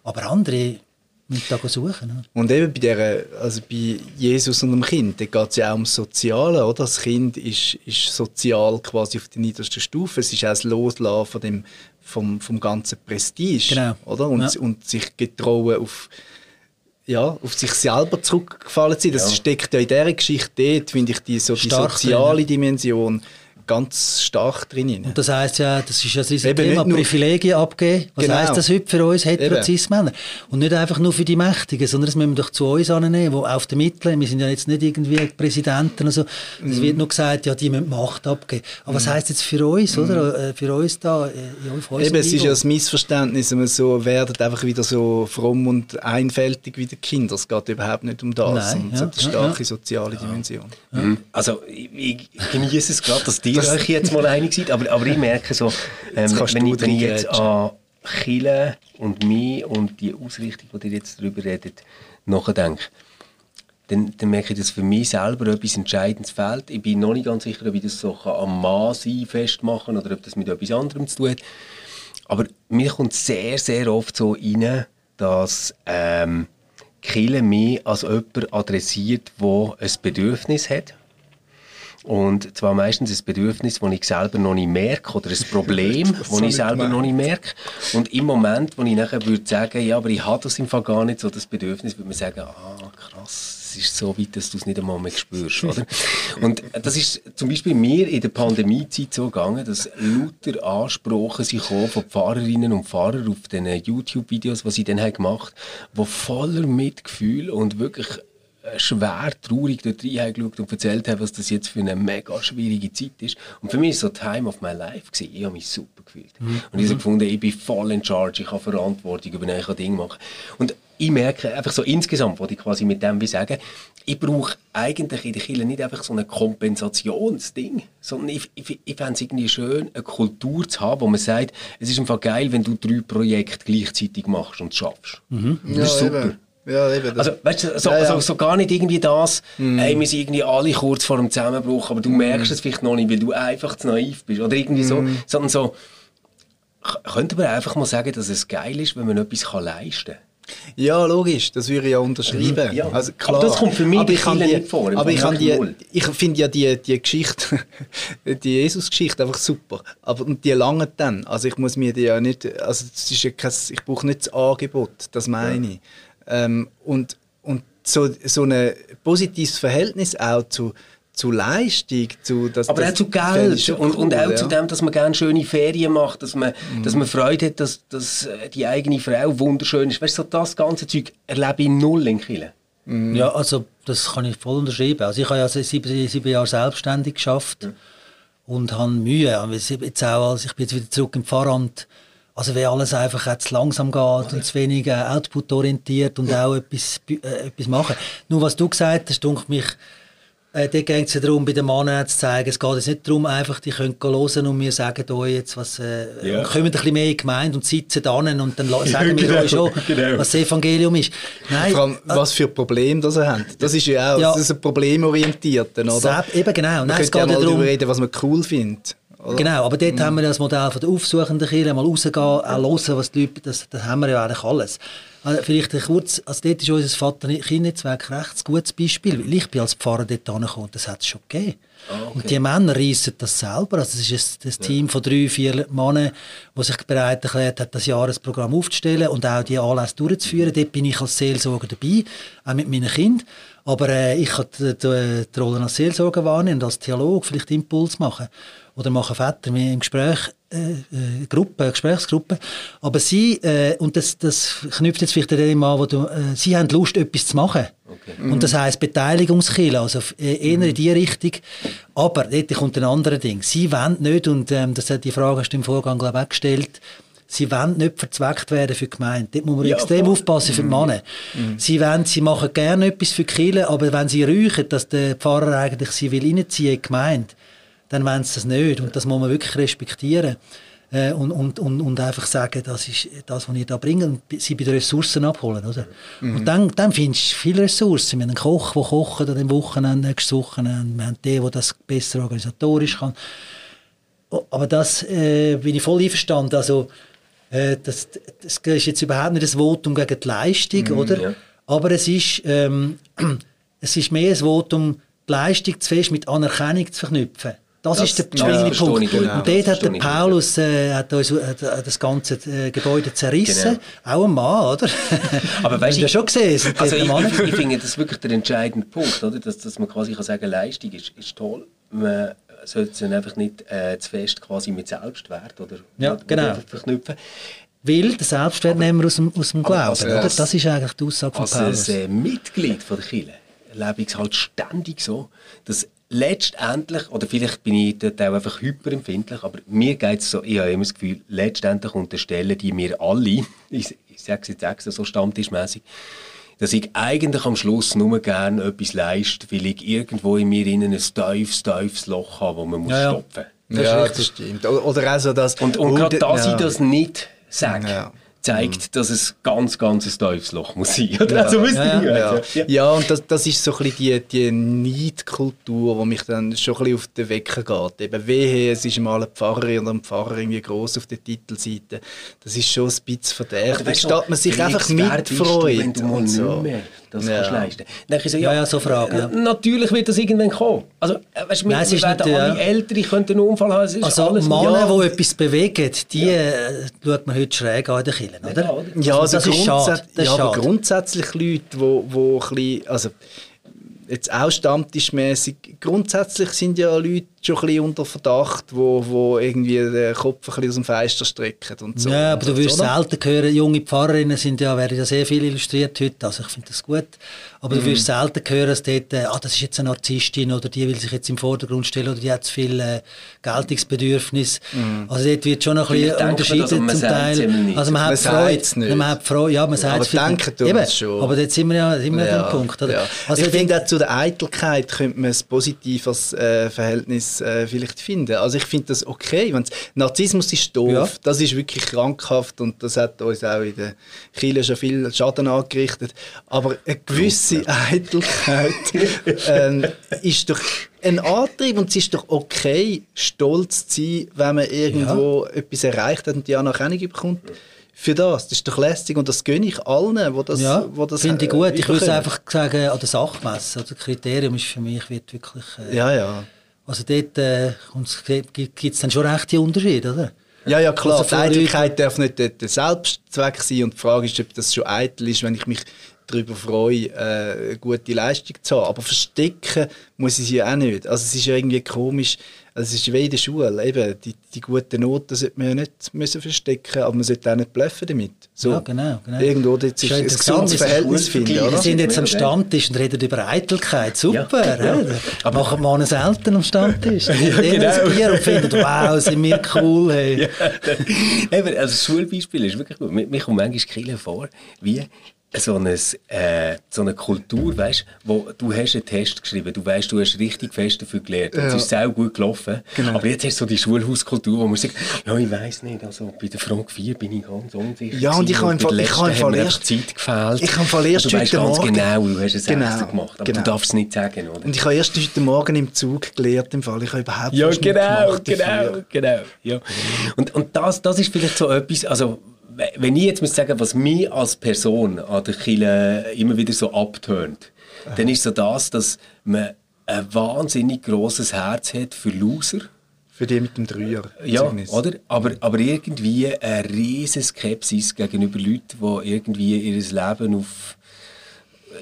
Aber andere müssen da suchen. Und eben bei, der, also bei Jesus und dem Kind, da geht es ja auch ums Soziale. Oder? Das Kind ist, ist sozial quasi auf der niedersten Stufe. Es ist auch das Loslassen von dem, vom, vom ganzen Prestige. Genau. Oder? Und, ja. und sich getrauen auf ja, auf sich selber zurückgefallen zu sein. Das ja. steckt ja in dieser Geschichte dort, finde ich, die, so die soziale Dimension ganz stark drin. Und das heisst ja, das ist ja das Thema, Privilegien abgeben. Was genau. heisst das heute für uns Heterozis-Männer? Und nicht einfach nur für die Mächtigen, sondern das müssen wir doch zu uns annehmen, wo auf der Mitte, wir sind ja jetzt nicht irgendwie Präsidenten oder Es mm. wird nur gesagt, ja, die müssen Macht abgeben. Aber mm. was heisst jetzt für uns, mm. oder? Äh, für uns da, äh, ja, auf Eben, es ist ja das Missverständnis, wir so werden einfach wieder so fromm und einfältig wie die Kinder. Es geht überhaupt nicht um das. Nein, und ja, eine starke ja, soziale Dimension. Mhm. Also, ich, ich genieße es gerade, dass die ihr euch jetzt mal einig seid, aber, aber ich merke so, ähm, wenn, ich, wenn ich jetzt an Chile und mich und die Ausrichtung, die ihr jetzt darüber redet, nachdenke, dann, dann merke ich, dass für mich selber etwas Entscheidendes fehlt. Ich bin noch nicht ganz sicher, ob ich das so am Mann sein festmachen oder ob das mit etwas anderem zu tun hat. Aber mir kommt sehr, sehr oft so rein, dass ähm, Kille mich als jemand adressiert, der ein Bedürfnis hat und zwar meistens ein Bedürfnis, das ich selber noch nicht merke oder ein Problem, das ich selber noch nicht merke. Und im Moment, wo ich nachher würde sagen, ja, aber ich habe das im Fall gar nicht so, das Bedürfnis, würde man sagen, ah, krass, es ist so weit, dass du es nicht einmal mehr spürst, oder? Und das ist zum Beispiel mir in der Pandemiezeit so gegangen, dass lauter Ansprachen sich von Pfarrerinnen und Pfarrern auf den YouTube-Videos, die sie dann haben gemacht haben, die voller Mitgefühl und wirklich schwer traurig dort reingeschaut und erzählt haben, was das jetzt für eine mega schwierige Zeit ist. Und für mich war es so Time of my life. Gewesen. Ich habe mich super gefühlt. Mhm. Und ich habe gefunden, ich bin voll in charge, ich habe Verantwortung, über ich kann Dinge machen. Und ich merke einfach so insgesamt, was ich quasi mit dem will sagen, ich brauche eigentlich in der Kirche nicht einfach so ein Kompensationsding, sondern ich, ich, ich fände es irgendwie schön, eine Kultur zu haben, wo man sagt, es ist einfach geil, wenn du drei Projekte gleichzeitig machst und schaffst. Mhm. Das ist super. Eben. Ja, eben. Also, weißt du, so, ja, ja. So, so, gar nicht irgendwie das, mm. ey, wir sind irgendwie alle kurz vor dem Zusammenbruch, aber du mm. merkst es vielleicht noch nicht, weil du einfach zu naiv bist. Oder irgendwie mm. so, sondern so, könnte man einfach mal sagen, dass es geil ist, wenn man etwas kann leisten kann. Ja, logisch, das würde ich ja unterschreiben. Ja. Also, klar. Aber das kommt für mich aber ich kann die, nicht vor. Aber ich, die, ich finde ja die, die Geschichte, die Jesus-Geschichte einfach super. Aber die lange dann. Also ich muss mir die ja nicht, also das ist ja kein, ich brauche nicht das Angebot, das meine ich. Ähm, und, und so, so ein positives Verhältnis auch zu, zu Leistung, zu das, aber das auch zu Geld und, cool, und auch ja. zu dem, dass man gerne schöne Ferien macht, dass man, mhm. dass man Freude hat, dass, dass die eigene Frau wunderschön ist. Weißt du, so das ganze Zeug erlebe ich null in Kiel. Mhm. Ja, also das kann ich voll unterschreiben. Also ich habe ja sieben, sieben Jahre selbstständig geschafft mhm. und habe Mühe. Jetzt auch, als ich bin jetzt wieder zurück im Pfarramt also wenn alles einfach jetzt langsam geht und zu wenig äh, output-orientiert und auch etwas, äh, etwas machen. Nur was du gesagt hast, denke mich, äh, dort geht es ja darum, bei den Männern zu zeigen, es geht jetzt nicht darum, einfach, die können hören und wir sagen euch jetzt, was, äh, ja. kommen ein bisschen mehr in Gemeinde und sitzen da und dann sagen wir genau, euch schon, genau. was das Evangelium ist. Nein, Vor allem, äh, was für Probleme das er hat. Das ist ja auch ja, das ist ein problemorientiert, oder? Eben genau. Man Nein, es geht ja darum, reden, was man cool findet. Oder? Genau, aber dort mhm. haben wir das Modell von der aufsuchenden Kirche, mal rausgehen, auch hören, was die Leute, das, das haben wir ja eigentlich alles. Also vielleicht kurz, also dort ist unser Vater-Kind-Netzwerk recht ein gutes Beispiel, weil ich bin als Pfarrer dort angekommen, das hat es schon gegeben. Oh, okay. Und die Männer reissen das selber. Also das ist ein, ein Team von drei, vier Männern, die sich bereit erklärt hat, das Jahresprogramm aufzustellen und auch die Anlässe durchzuführen. Dort bin ich als Seelsorger dabei, auch mit meinen Kindern. Aber äh, ich kann die, die, die Rolle als Seelsorger wahrnehmen und als Theolog vielleicht Impuls machen oder machen Väter im Gespräch, äh, äh, Gruppe, Gesprächsgruppe. Aber sie, äh, und das, das knüpft jetzt vielleicht an dem an, wo du, äh, sie haben Lust, etwas zu machen. Okay. Und das heisst Beteiligungskiller, also äh, eher in die Richtung. Aber dort kommt ein anderes Ding. Sie wollen nicht, und ähm, das hat die Frage hast du im Vorgang glaube ich, auch gestellt, Sie wollen nicht verzweckt werden für die Gemeinde. Dort muss man ja, extrem voll. aufpassen für die mhm. Männer. Mhm. Sie, wollen, sie machen gerne etwas für die Kirche, aber wenn sie räuchen, dass der Pfarrer eigentlich sie will reinziehen in die Gemeinde, dann wollen sie das nicht. Und das muss man wirklich respektieren. Äh, und, und, und, und einfach sagen, das ist das, was ihr da bringt, und sie bei den Ressourcen abholen. Oder? Mhm. Und dann, dann findest du viele Ressourcen. Wir haben einen Koch, der kocht an den Wochenende, nächstes Wochenende. Wir haben den, der das besser organisatorisch kann. Aber das äh, bin ich voll einverstanden. Also, äh, das, das ist jetzt überhaupt nicht ein Votum gegen die Leistung, mhm, oder? Ja. Aber es ist, ähm, es ist mehr ein Votum, die Leistung zu fest mit Anerkennung zu verknüpfen. Das, das ist der ja, Punkt. Genau, und dort hat der Paulus äh, hat uns, äh, das ganze äh, Gebäude zerrissen. Genau. Auch ein Mann, oder? Aber weißt du, ja schon gesehen. Also ich, ich, ich finde, das wirklich der entscheidende Punkt, oder? Dass, dass man quasi kann sagen Leistung ist, ist toll. Man sollte es einfach nicht äh, zu fest quasi mit Selbstwert oder, ja, oder, genau. verknüpfen. Weil der Selbstwert nehmen wir aus dem, aus dem Glauben. Also, oder? Das ist eigentlich die Aussage von Paulus. Als äh, Mitglied von der Kirche erlebe ich es halt ständig so, dass letztendlich, oder vielleicht bin ich dort auch einfach hyperempfindlich, aber mir geht es so, ich habe immer das Gefühl, letztendlich unterstellen die mir alle, ich, ich sage es jetzt extra so stammtischmässig, dass ich eigentlich am Schluss nur gerne etwas leiste, weil ich irgendwo in mir innen ein tiefes, tiefes Loch habe, das man muss ja, stopfen muss. Ja, das stimmt. Oder also das... Und, und gerade, dass ja. ich das nicht sage, ja zeigt, mhm. dass es ganz, ganz ein Teufelsloch muss sein. Ja, also, ja, ja. ja. ja, und das, das ist so ein bisschen die, die Neidkultur, die mich dann schon ein bisschen auf den Wecker geht. Eben wehe, es ist mal ein Pfarrer oder ein Pfarrer irgendwie gross auf der Titelseite. Das ist schon ein bisschen verdächtig. Da steht man sich einfach mitfreut. Wenn du mal so. mehr das ja. kannst leisten. Dann so, ja, ja, so Fragen. Ja. Natürlich wird das irgendwann kommen. Also, äh, weißt, Nein, wir werden nicht, alle ja. Ältere, könnten einen Unfall haben. also alles Männer, die etwas bewegen, die ja. äh, schaut man heute schräg an in den Kirchen, oder? Ja, also, das ist schade. Das ja, aber grundsätzlich Leute, die, die ein bisschen, also jetzt auch stammtischmäßig, grundsätzlich sind ja Leute schon ein bisschen unter Verdacht, wo, wo irgendwie den Kopf ein bisschen aus dem Fenster strecken und so. Ja, aber du oder? wirst selten hören, junge Pfarrerinnen sind ja, werden ja sehr viel illustriert heute, also ich finde das gut, aber Mhm. du wirst selten hören, dass dort, äh, ah, das ist jetzt eine Narzisstin oder die will sich jetzt im Vordergrund stellen oder die hat zu viel äh, Geltungsbedürfnis. Also dort wird schon noch ein bisschen das, unterschieden zum Teil. Also man, Man hat Freude, sagt's nicht. man hat Freude, ja, man sagt Aber denken nicht. tun Eben, schon. Aber dort sind wir ja wir ja. an dem Punkt. Oder? Ja. Also ich finde auch zu der Eitelkeit könnte man ein positives äh, Verhältnis äh, vielleicht finden. Also ich finde das okay. Wenn's, Narzissmus ist doof, Ja. das ist wirklich krankhaft und das hat uns auch in der Kirche schon viel Schaden angerichtet. Aber eine gewisse Eitelkeit ähm, ist doch ein Antrieb und es ist doch okay, stolz zu sein, wenn man irgendwo etwas erreicht hat und die Anerkennung bekommt. Für das, das ist doch lästig und das gönne ich allen, wo das, ja, wo das finde ich äh, gut. Ich würde einfach sagen, an der Sachmesse. Also das Kriterium ist für mich wird wirklich... Äh, Ja, ja. Also dort äh, gibt es dann schon rechte Unterschiede, oder? Ja, ja, klar. Also die Eitelkeit darf nicht der, der Selbstzweck sein. Und die Frage ist, ob das schon eitel ist, wenn ich mich darüber freue, äh, eine gute Leistung zu haben. Aber verstecken muss ich sie auch nicht. Also es ist ja irgendwie komisch. Also es ist wie in der Schule. Eben, die, die guten Noten sollte man ja nicht müssen verstecken aber man sollte auch nicht bluffen damit. So. Ja, genau, genau. Irgendwo dort Ist ja ein gesundes Verhältnis finden. Wir sind jetzt am Ja. Stammtisch und reden über Eitelkeit. Super. Ja, Ja, ja. Machen wir selten am Stammtisch. Ja, genau. ein Bier und finden, wow, sind wir cool. Hey. Eben, also das Schulbeispiel ist wirklich gut. Mir, mir kommt manchmal Kirche vor, wie so eine, äh, so eine Kultur, weißt, wo du hast einen Test geschrieben, du weißt, du hast richtig fest dafür gelernt, und es ist sehr gut gelaufen, Genau. aber jetzt hast du so die Schulhauskultur, wo man sagt, ja, ich weiß nicht, also bei der Frage 4 bin ich ganz unsicher Ja, und ich habe Fall- ich habe Fall erst- Zeit gefehlt. ich habe Fall erst und du weißt ganz Morgen- genau, du hast es Genau, gemacht, aber genau. du darfst es nicht sagen, oder? Und ich habe erst heute Morgen im Zug gelernt, im Fall. Ich habe überhaupt Ja, genau, gemacht genau, dafür. genau. Ja. Und, und das, das ist vielleicht so etwas, also wenn ich jetzt muss sagen, was mich als Person an der Kirche immer wieder so abtönt, dann ist so das, dass man ein wahnsinnig grosses Herz hat für Loser. Für die mit dem Dreier. Ja, oder? Aber, aber irgendwie eine riesige Skepsis gegenüber Leuten, die irgendwie ihr Leben auf,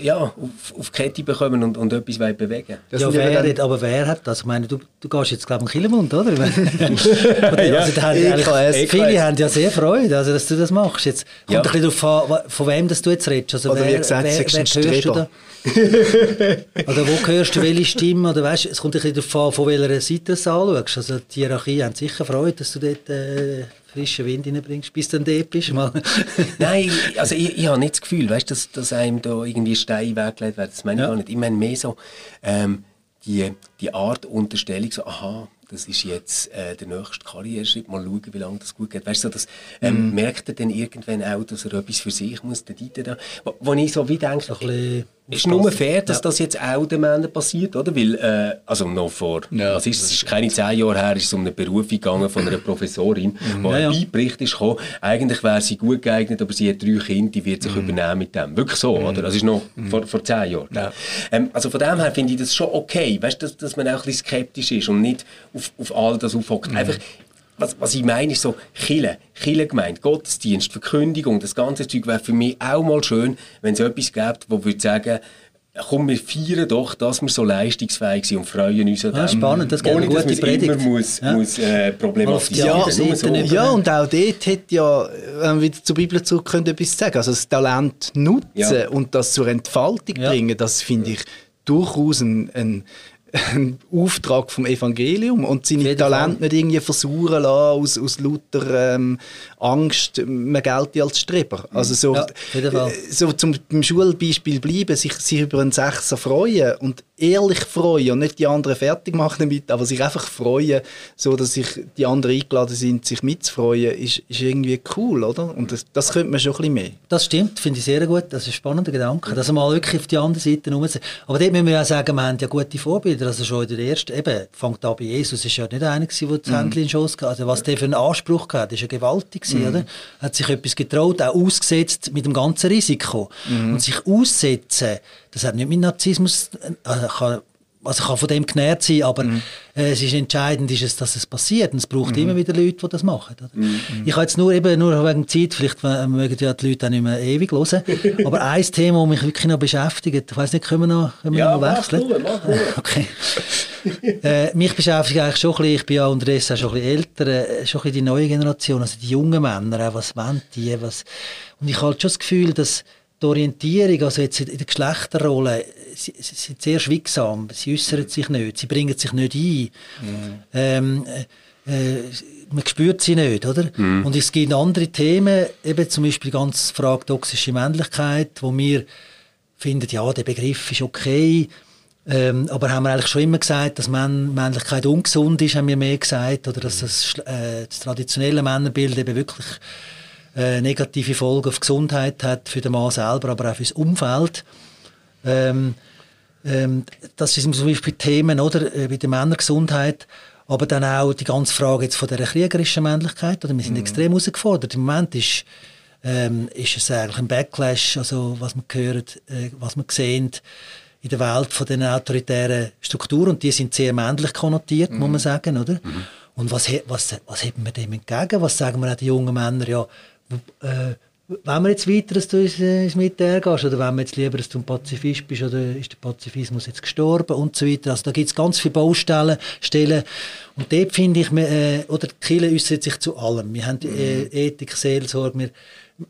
ja, auf, auf die Kette bekommen und, und etwas bewegen Das ja, wer dann- hat, aber wer hat das? Ich meine, du, du gehst jetzt, glaube ich, in Kielmund, oder? Ich meine- also, da haben EKS. eigentlich- viele haben ja sehr Freude, also, dass du das machst. Jetzt kommt Ja. ein bisschen darauf an, von wem dass du jetzt redest. Also, Oder wie wer, gesagt, wer, wer hörst du da? Streber. Oder wo hörst du welche Stimme? Oder weißt, es kommt ein bisschen darauf an, von welcher Seite du es anschaust. Also die Hierarchie haben sicher Freude, dass du dort äh, frischen Wind reinbringst, bis du dann dort bist. Mal. Nein, also ich, ich habe nicht das Gefühl, weißt, dass, dass einem da irgendwie Steine weggelegt werden. Das meine ich Ja. gar nicht. Ich meine mehr so ähm, die, die Art Unterstellung, so, aha, das ist jetzt äh, der nächste Karriereschritt, mal schauen, wie lange das gut geht. Weißt du, so, das, ähm, Mhm. merkt er dann irgendwann auch, dass er etwas für sich muss, der Dieter da, wo, wo ich so wie denke, So ein bisschen ist nur fair, dass Ja. das jetzt auch den Männern passiert, oder? Weil, äh, also noch vor, Ja, was ist es, es ist keine zehn Jahre her, ist es um eine Berufung gegangen von einer Professorin, wo Ja, ja. ein Beibericht ist gekommen, eigentlich wäre sie gut geeignet, aber sie hat drei Kinder, die wird sich Mhm. übernehmen mit dem. Wirklich so, oder? Das ist noch vor, vor zehn Jahren. Ähm, also von dem her finde ich das schon okay, weißt du, dass, dass man auch ein bisschen skeptisch ist und nicht auf, auf all das aufhockt. Mhm. Einfach, was, was ich meine, ist so Chile, Chile gemeint, Gottesdienst, Verkündigung, das ganze Zeug wäre für mich auch mal schön, wenn es etwas gibt, wo würde sagen, komm, wir feiern doch, dass wir so leistungsfähig sind und freuen uns an Ah, dem. spannend, das gibt Ohne, dass gute man es immer Predigt. muss, Ja. muss äh, problematisieren. Ja, so. Ja, und auch dort hat ja, wenn wir wieder zur Bibel zurückkommen, etwas zu sagen. Also das Talent nutzen Ja. und das zur Entfaltung Ja. bringen, das finde ich durchaus ein, ein, ein Auftrag vom Evangelium und seine Talente nicht irgendwie versuchen lassen aus, aus lauter ähm, Angst, man gelte als Streber. Also so, Ja, äh, so zum Schulbeispiel bleiben, sich, sich über einen Sechser freuen und ehrlich freuen und nicht die anderen fertig machen damit, aber sich einfach freuen, so dass sich die anderen eingeladen sind, sich mitzufreuen, ist, ist irgendwie cool, oder? Und das, das könnte man schon ein bisschen mehr. Das stimmt, finde ich sehr gut. Das ist ein spannender Gedanke, dass man mal wirklich auf die andere Seite rum Aber dort müssen wir ja sagen, wir haben ja gute Vorbilder. Also schon in der ersten, eben, fängt an bei Jesus, ist ja nicht einer gewesen, der das Händchen in Schoss hatte. Also was der für einen Anspruch hatte, ist ja gewaltig gewesen, oder? Hat sich etwas getraut, auch ausgesetzt mit dem ganzen Risiko. Und sich aussetzen, das hat nicht mit Narzissmus, also kann also kann von dem genährt sein, aber mhm. äh, es ist entscheidend, ist es, dass es passiert. Und es braucht mhm. immer wieder Leute, die das machen. Mhm. Ich habe jetzt nur eben nur wegen Zeit, vielleicht mögen ja die Leute auch nicht mehr ewig hören, aber ein Thema, das mich wirklich noch beschäftigt, ich weiß nicht, können wir noch, können wir ja, noch wechseln? Nur, mach nur. okay. äh, mich beschäftigt eigentlich schon ein bisschen, ich bin ja unterdessen auch schon ein bisschen älter, äh, schon ein bisschen die neue Generation, also die jungen Männer, was wollen die, was... Und ich habe halt schon das Gefühl, dass die Orientierung, also jetzt in der Geschlechterrolle, sie, sie sind sehr schweigsam, sie äußern sich nicht, sie bringen sich nicht ein. Mhm. Ähm, äh, man spürt sie nicht, oder? Mhm. Und es gibt andere Themen, eben zum Beispiel die ganze Frage toxische Männlichkeit, wo wir finden, ja, der Begriff ist okay, ähm, aber haben wir eigentlich schon immer gesagt, dass Männlichkeit ungesund ist, haben wir mehr gesagt, oder dass das, äh, das traditionelle Männerbild eben wirklich äh, negative Folgen auf Gesundheit hat für den Mann selber, aber auch für das Umfeld. Ähm, ähm, das sind zum Beispiel Themen oder, äh, bei der Männergesundheit, aber dann auch die ganze Frage jetzt von der kriegerischen Männlichkeit. Oder? Wir sind mhm. extrem herausgefordert. Im Moment ist, ähm, ist es eigentlich ein Backlash, also was man hört, äh, was man sehen in der Welt von den autoritären Strukturen und die sind sehr männlich konnotiert, mhm. muss man sagen, oder? Mhm. Und was, was, was heben wir dem entgegen? Was sagen wir auch den jungen Männern? Ja, äh, wenn wir jetzt weiter, dass du ins, ins Militär gehst, oder wenn wir jetzt lieber, dass du ein Pazifist bist, oder ist der Pazifismus jetzt gestorben und so weiter. Also da gibt es ganz viele Baustellen. Stellen. Und dort finde ich, äh, oder die Kirche äußert sich zu allem. Wir haben äh, Ethik, Seelsorge, wir,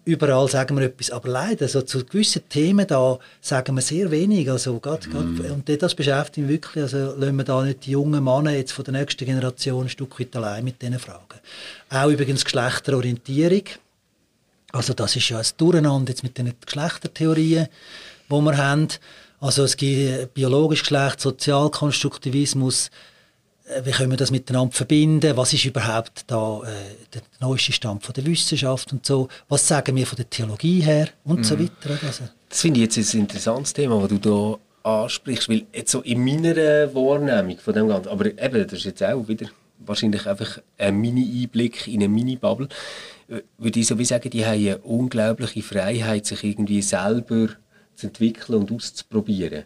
überall sagen wir etwas. Aber leider, so zu gewissen Themen da sagen wir sehr wenig. Also, grad, grad, mm. Und das beschäftigt mich wirklich. Also lassen wir da nicht die jungen Männer jetzt von der nächsten Generation ein Stück weit allein mit diesen Fragen. Auch übrigens Geschlechterorientierung also das ist ja ein Durcheinander jetzt mit den Geschlechtertheorien, die wir haben. Also es gibt biologisch Geschlecht, Sozialkonstruktivismus, äh, wie können wir das miteinander verbinden? Was ist überhaupt da äh, der neueste Stand von der Wissenschaft und so? Was sagen wir von der Theologie her und mhm. so weiter? Also. Das finde ich jetzt ein interessantes Thema, das du hier ansprichst, weil jetzt so in meiner Wahrnehmung von dem Ganzen, aber eben, das ist jetzt auch wieder wahrscheinlich einfach ein Mini-Einblick in eine Mini-Bubble würde ich so wie sagen, die haben eine unglaubliche Freiheit, sich irgendwie selber zu entwickeln und auszuprobieren.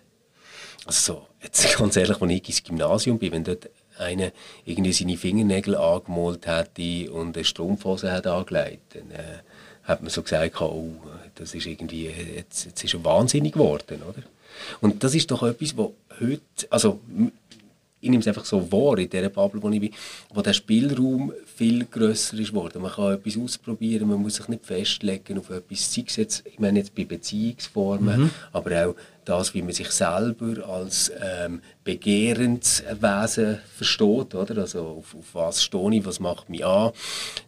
Also so, jetzt ganz ehrlich, als ich ins Gymnasium bin, wenn dort einer irgendwie seine Fingernägel angemalt hätte und eine Strumpfhose hat angelegt, dann äh, hat man so gesagt, oh, das ist irgendwie, jetzt, jetzt ist er wahnsinnig geworden, oder? Und das ist doch etwas, was heute, also ich nehme es einfach so wahr in dieser Bubble, wo ich bin, wo der Spielraum viel grösser ist geworden. Man kann etwas ausprobieren, man muss sich nicht festlegen auf etwas, sei es jetzt, ich meine jetzt bei Beziehungsformen, mhm. aber auch das, wie man sich selber als ähm, begehrendes Wesen versteht, oder? Also auf, auf, was stehe ich, was macht mich an.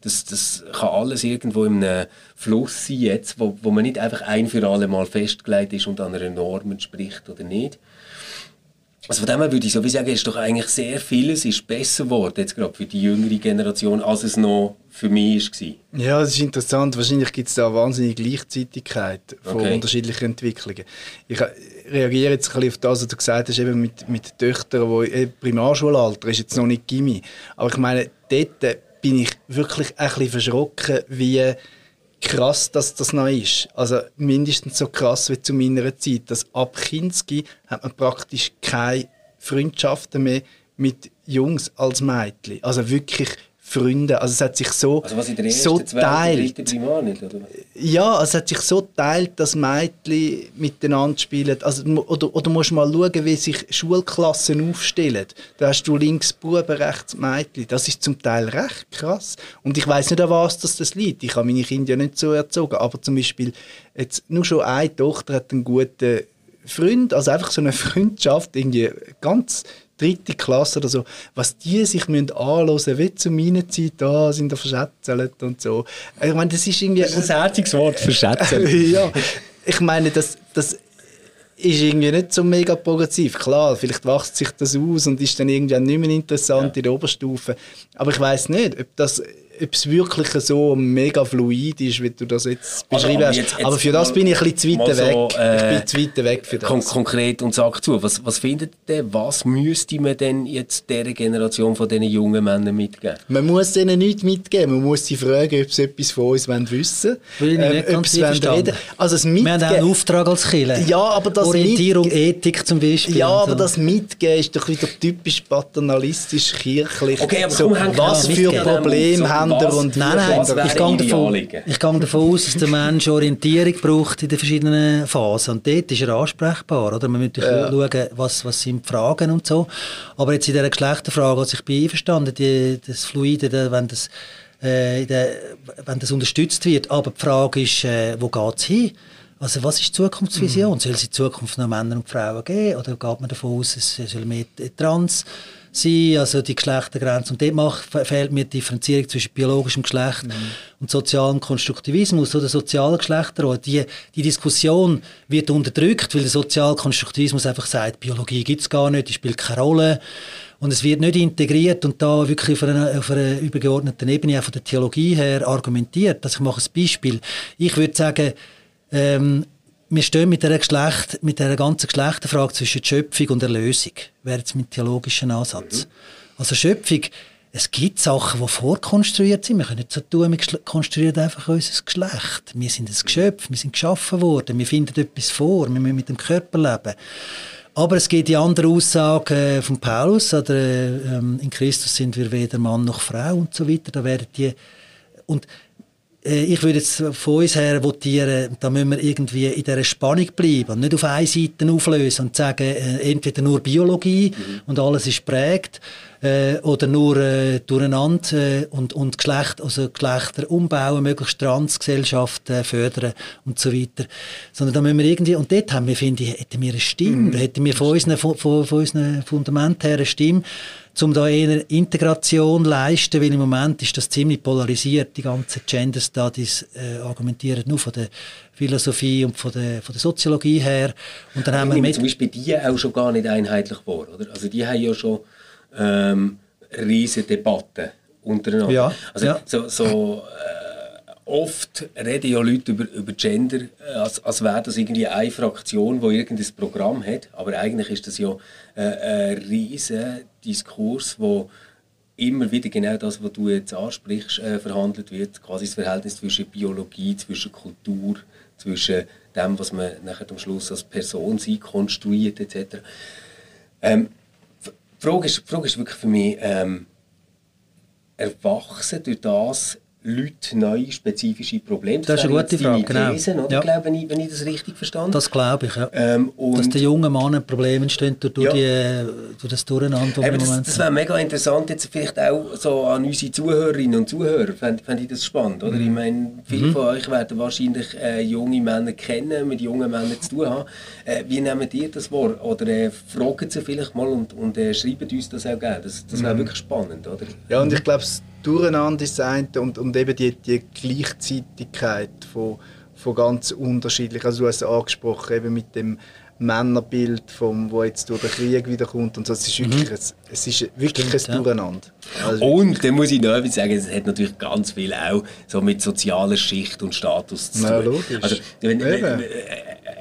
Das, das kann alles irgendwo in einem Fluss sein, jetzt, wo, wo man nicht einfach ein für alle Mal festgelegt ist und an einer Norm entspricht oder nicht. Also von dem her würde ich so wie sagen, ist doch eigentlich sehr vieles ist besser geworden, jetzt gerade für die jüngere Generation, als es noch für mich war. Ja, das ist interessant. Wahrscheinlich gibt es da eine wahnsinnige Gleichzeitigkeit von okay. unterschiedlichen Entwicklungen. Ich reagiere jetzt ein bisschen auf das, was du gesagt hast, eben mit, mit Töchtern, die äh, Primarschulalter ist jetzt noch nicht Gimmi. Aber ich meine, dort bin ich wirklich ein bisschen verschrocken, wie krass, dass das noch ist. Also mindestens so krass wie zu meiner Zeit. Dass ab Kinski hat man praktisch keine Freundschaften mehr mit Jungs als Mädchen. Also wirklich Freunde. Also es hat sich so, also was in der ersten, so teilt. Ja, also es hat sich so teilt, dass Mädchen miteinander spielen. Also, oder, oder musst mal schauen, wie sich Schulklassen aufstellen. Da hast du links Buben, rechts Mädchen. Das ist zum Teil recht krass. Und ich weiß nicht, an was das, das liegt. Ich habe meine Kinder ja nicht so erzogen. Aber zum Beispiel, jetzt nur schon eine Tochter hat einen guten Freund, also einfach so eine Freundschaft, irgendwie ganz dritte Klasse oder so, was die sich müssen anhören wie zu meiner Zeit, da sind da verschätzelt und so. Ich meine, das ist irgendwie... Das ist ein herziges Wort, verschätzelt. ja, ich meine, das, das ist irgendwie nicht so mega progressiv. Klar, vielleicht wächst sich das aus und ist dann irgendwie nicht mehr interessant ja. in der Oberstufe. Aber ich weiß nicht, ob das ob es wirklich so mega fluid ist, wie du das jetzt beschrieben hast. Jetzt, jetzt Aber für das bin ich ein bisschen zu weit weg. So, äh, ich bin zu weit weg für das. Kon konkret und sag zu, was, was findet ihr, was müsste man denn jetzt dieser Generation von diesen jungen Männern mitgeben? Man muss ihnen nichts mitgeben. Man muss sie fragen, ob sie etwas von uns wissen wollen. Ähm, ob sie reden. Also das Wir haben auch einen Auftrag als Kirche. Ja, aber das Orientierung, Ethik zum Beispiel. Ja, aber so. das Mitgeben ist doch wieder typisch paternalistisch kirchlich. Okay, aber so, was für Probleme haben wir und nein, nein, ich gehe, davon, ich gehe davon aus, dass der Mensch Orientierung braucht in den verschiedenen Phasen. Und dort ist er ansprechbar. Oder? Man muss ja. schauen, was, was sind die Fragen und so. Aber jetzt in dieser Geschlechterfrage, also ich bin einverstanden, die, das Fluide, wenn das, äh, der, wenn das unterstützt wird. Aber die Frage ist, äh, wo geht es hin? Also was ist die Zukunftsvision? Mhm. Soll es in Zukunft noch Männer und Frauen geben? Oder geht man davon aus, es soll mehr Trans sein, also die Geschlechtergrenze. Und dort macht, fehlt mir die Differenzierung zwischen biologischem Geschlecht mhm. und sozialem Konstruktivismus oder sozialen Geschlechter. Die, die Diskussion wird unterdrückt, weil der Sozialkonstruktivismus einfach sagt, Biologie gibt es gar nicht, die spielt keine Rolle. Und es wird nicht integriert und da wirklich auf einer, auf einer übergeordneten Ebene, auch von der Theologie her, argumentiert. Also ich mache ein Beispiel. Ich würde sagen, ähm, wir stehen mit der, Geschlecht, mit der ganzen Geschlechterfrage zwischen Schöpfung und Erlösung, wäre jetzt mein theologischer Ansatz. Mhm. Also Schöpfung, es gibt Sachen, die vorkonstruiert sind. Wir können nicht so tun, wir konstruieren einfach unser Geschlecht. Wir sind ein Geschöpf, wir sind geschaffen worden, wir finden etwas vor, wir müssen mit dem Körper leben. Aber es gibt die andere Aussage äh, von Paulus, oder, äh, in Christus sind wir weder Mann noch Frau und so weiter. Da werden die und ich würde jetzt von uns her votieren, da müssen wir irgendwie in dieser Spannung bleiben und nicht auf eine Seite auflösen und sagen, äh, entweder nur Biologie mhm. und alles ist prägt äh, oder nur äh, durcheinander äh, und, und Geschlecht, also Geschlechter umbauen, möglichst Transgesellschaft äh, fördern und so weiter. Sondern da müssen wir irgendwie, und dort haben wir, finde ich, hätten wir eine Stimme, mhm. da hätten wir von unseren, von, von unseren Fundament her eine Stimme, um da eher Integration leisten, weil im Moment ist das ziemlich polarisiert, die ganzen Gender Studies äh, argumentieren nur von der Philosophie und von der, von der Soziologie her. Und dann haben wir zum Beispiel die auch schon gar nicht einheitlich vor, oder? Also die haben ja schon ähm, riesige Debatten untereinander. Ja, also ja. so, so äh, oft reden ja Leute über, über Gender, äh, als, als wäre das irgendwie eine Fraktion, die irgendein Programm hat, aber eigentlich ist das ja äh, ein riesiger Diskurs, wo immer wieder genau das, was du jetzt ansprichst, äh, verhandelt wird, quasi das Verhältnis zwischen Biologie, zwischen Kultur, zwischen dem, was man nachher am Schluss als Person sein konstruiert etc. Ähm, die Frage ist, die Frage ist wirklich für mich, ähm, erwachsen durch das Leute neue spezifische Probleme. Das, das ist eine gute Frage, genau. Thesen, oder, ja. glaube ich, wenn ich das richtig verstanden Das glaube ich, ja. Ähm, Dass den jungen Männern Probleme entstehen durch, ja. die, durch das Durcheinander. Eben, das, das wäre mega interessant, jetzt vielleicht auch so an unsere Zuhörerinnen und Zuhörer, fände fänd ich das spannend. Oder? Mhm. Ich meine, viele mhm. von euch werden wahrscheinlich äh, junge Männer kennen, mit jungen Männern zu tun haben. Äh, wie nehmen ihr das wahr? Oder äh, fragen sie vielleicht mal und, und äh, schreiben uns das auch gerne. Das, das wäre mhm. wirklich spannend, oder? Ja, und ich glaube, Durcheinander ist und, und eben die, die Gleichzeitigkeit von, von ganz unterschiedlich. Also du hast es angesprochen, eben mit dem Männerbild, vom, wo jetzt durch den Krieg wiederkommt und so. Es ist wirklich, mhm. es, es ist wirklich Stimmt, ein Durcheinander. Also und dann muss ich noch etwas sagen, es hat natürlich ganz viel auch so mit sozialer Schicht und Status zu tun. Ja, logisch. Also, wenn, wenn,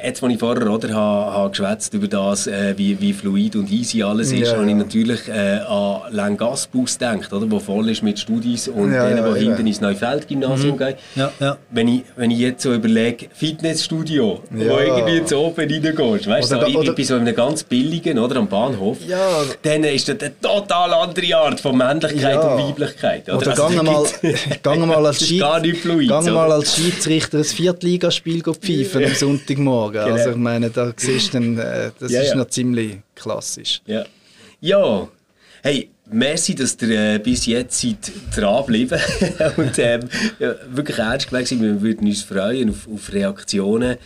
jetzt, als ich vorher oder, habe, habe geschwätzt über das, äh, wie, wie fluid und easy alles ist, ja, habe ich natürlich äh, an Langasbus gedacht, oder, wo voll ist mit Studis und ja, denen, die ja, hinten ins Neufeld-Gymnasium mhm. gehen. Ja, ja. Wenn, ich, wenn ich jetzt so überlege, Fitnessstudio, wo irgendwie ins Open reingehst, weißt du, so, ich, ich bin so in einem ganz billigen, oder, am Bahnhof, ja. dann ist das eine total andere Art von Männlichkeit und Weiblichkeit. Oder, oder also, gang, mal, gang mal als mal als Schiedsrichter ein Viertligaspiel pfeifen am Sonntagmorgen. Morgen. Genau. Also ich meine, da siehst du äh, das ja, ist ja. noch ziemlich klassisch. Ja. Ja. Hey, merci, dass ihr äh, bis jetzt seid dranbleiben und ähm, ja, wirklich ernst gemeint Wir würden uns freuen auf, auf Reaktionen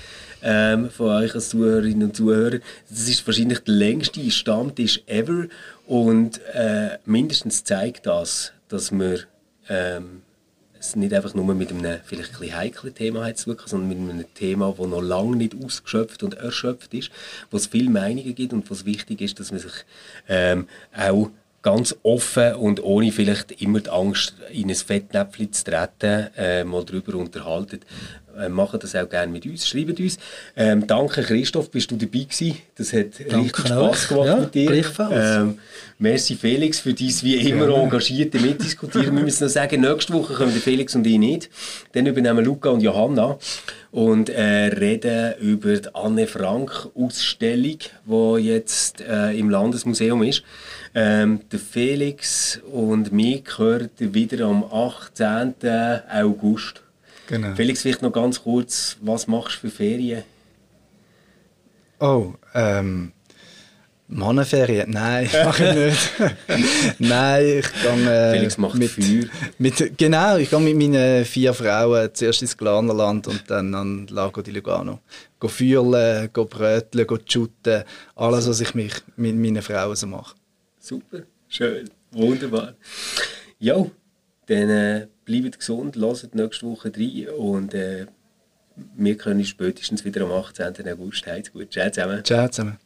ähm, von euch als Zuhörerinnen und Zuhörer. Das ist wahrscheinlich der längste Stammtisch ever und äh, mindestens zeigt das, dass wir ähm, es nicht einfach nur mit einem vielleicht ein heiklen Thema zu tun, sondern mit einem Thema, das noch lange nicht ausgeschöpft und erschöpft ist, wo es viele Meinungen gibt und was wichtig ist, dass man sich ähm, auch ganz offen und ohne vielleicht immer die Angst, in ein Fettnäpfchen zu treten, äh, mal darüber unterhalten. Äh, machen das auch gerne mit uns, schreibt uns. Ähm, danke Christoph, bist du dabei gewesen. Das hat danke richtig Spass gemacht ja, mit dir. Ähm, merci Felix für dein wie immer ja. engagierte Mitdiskutieren. Wir müssen noch sagen, nächste Woche kommen Felix und ich nicht. Dann übernehmen Luca und Johanna und äh, reden über die Anne Frank Ausstellung, die jetzt äh, im Landesmuseum ist. Ähm, der Felix und mich gehört wieder am 18. August. Genau. Felix, vielleicht noch ganz kurz, was machst du für Ferien? Oh, ähm, Mannenferien? Nein, mache ich nicht. Nein, ich gehe... Äh, Felix macht mit, Feuer. Mit, genau, ich gehe mit meinen vier Frauen zuerst ins Glanerland und dann an Lago di Lugano. Go feuerlen, go bröteln, go shooten. Alles, was ich mich mit meinen Frauen so mache. Super, schön, wunderbar. Ja, dann äh, bleibt gesund, lasst nächste Woche rein und äh, wir können spätestens wieder am 18. August. Heid's gut. Ciao zusammen. Ciao zusammen.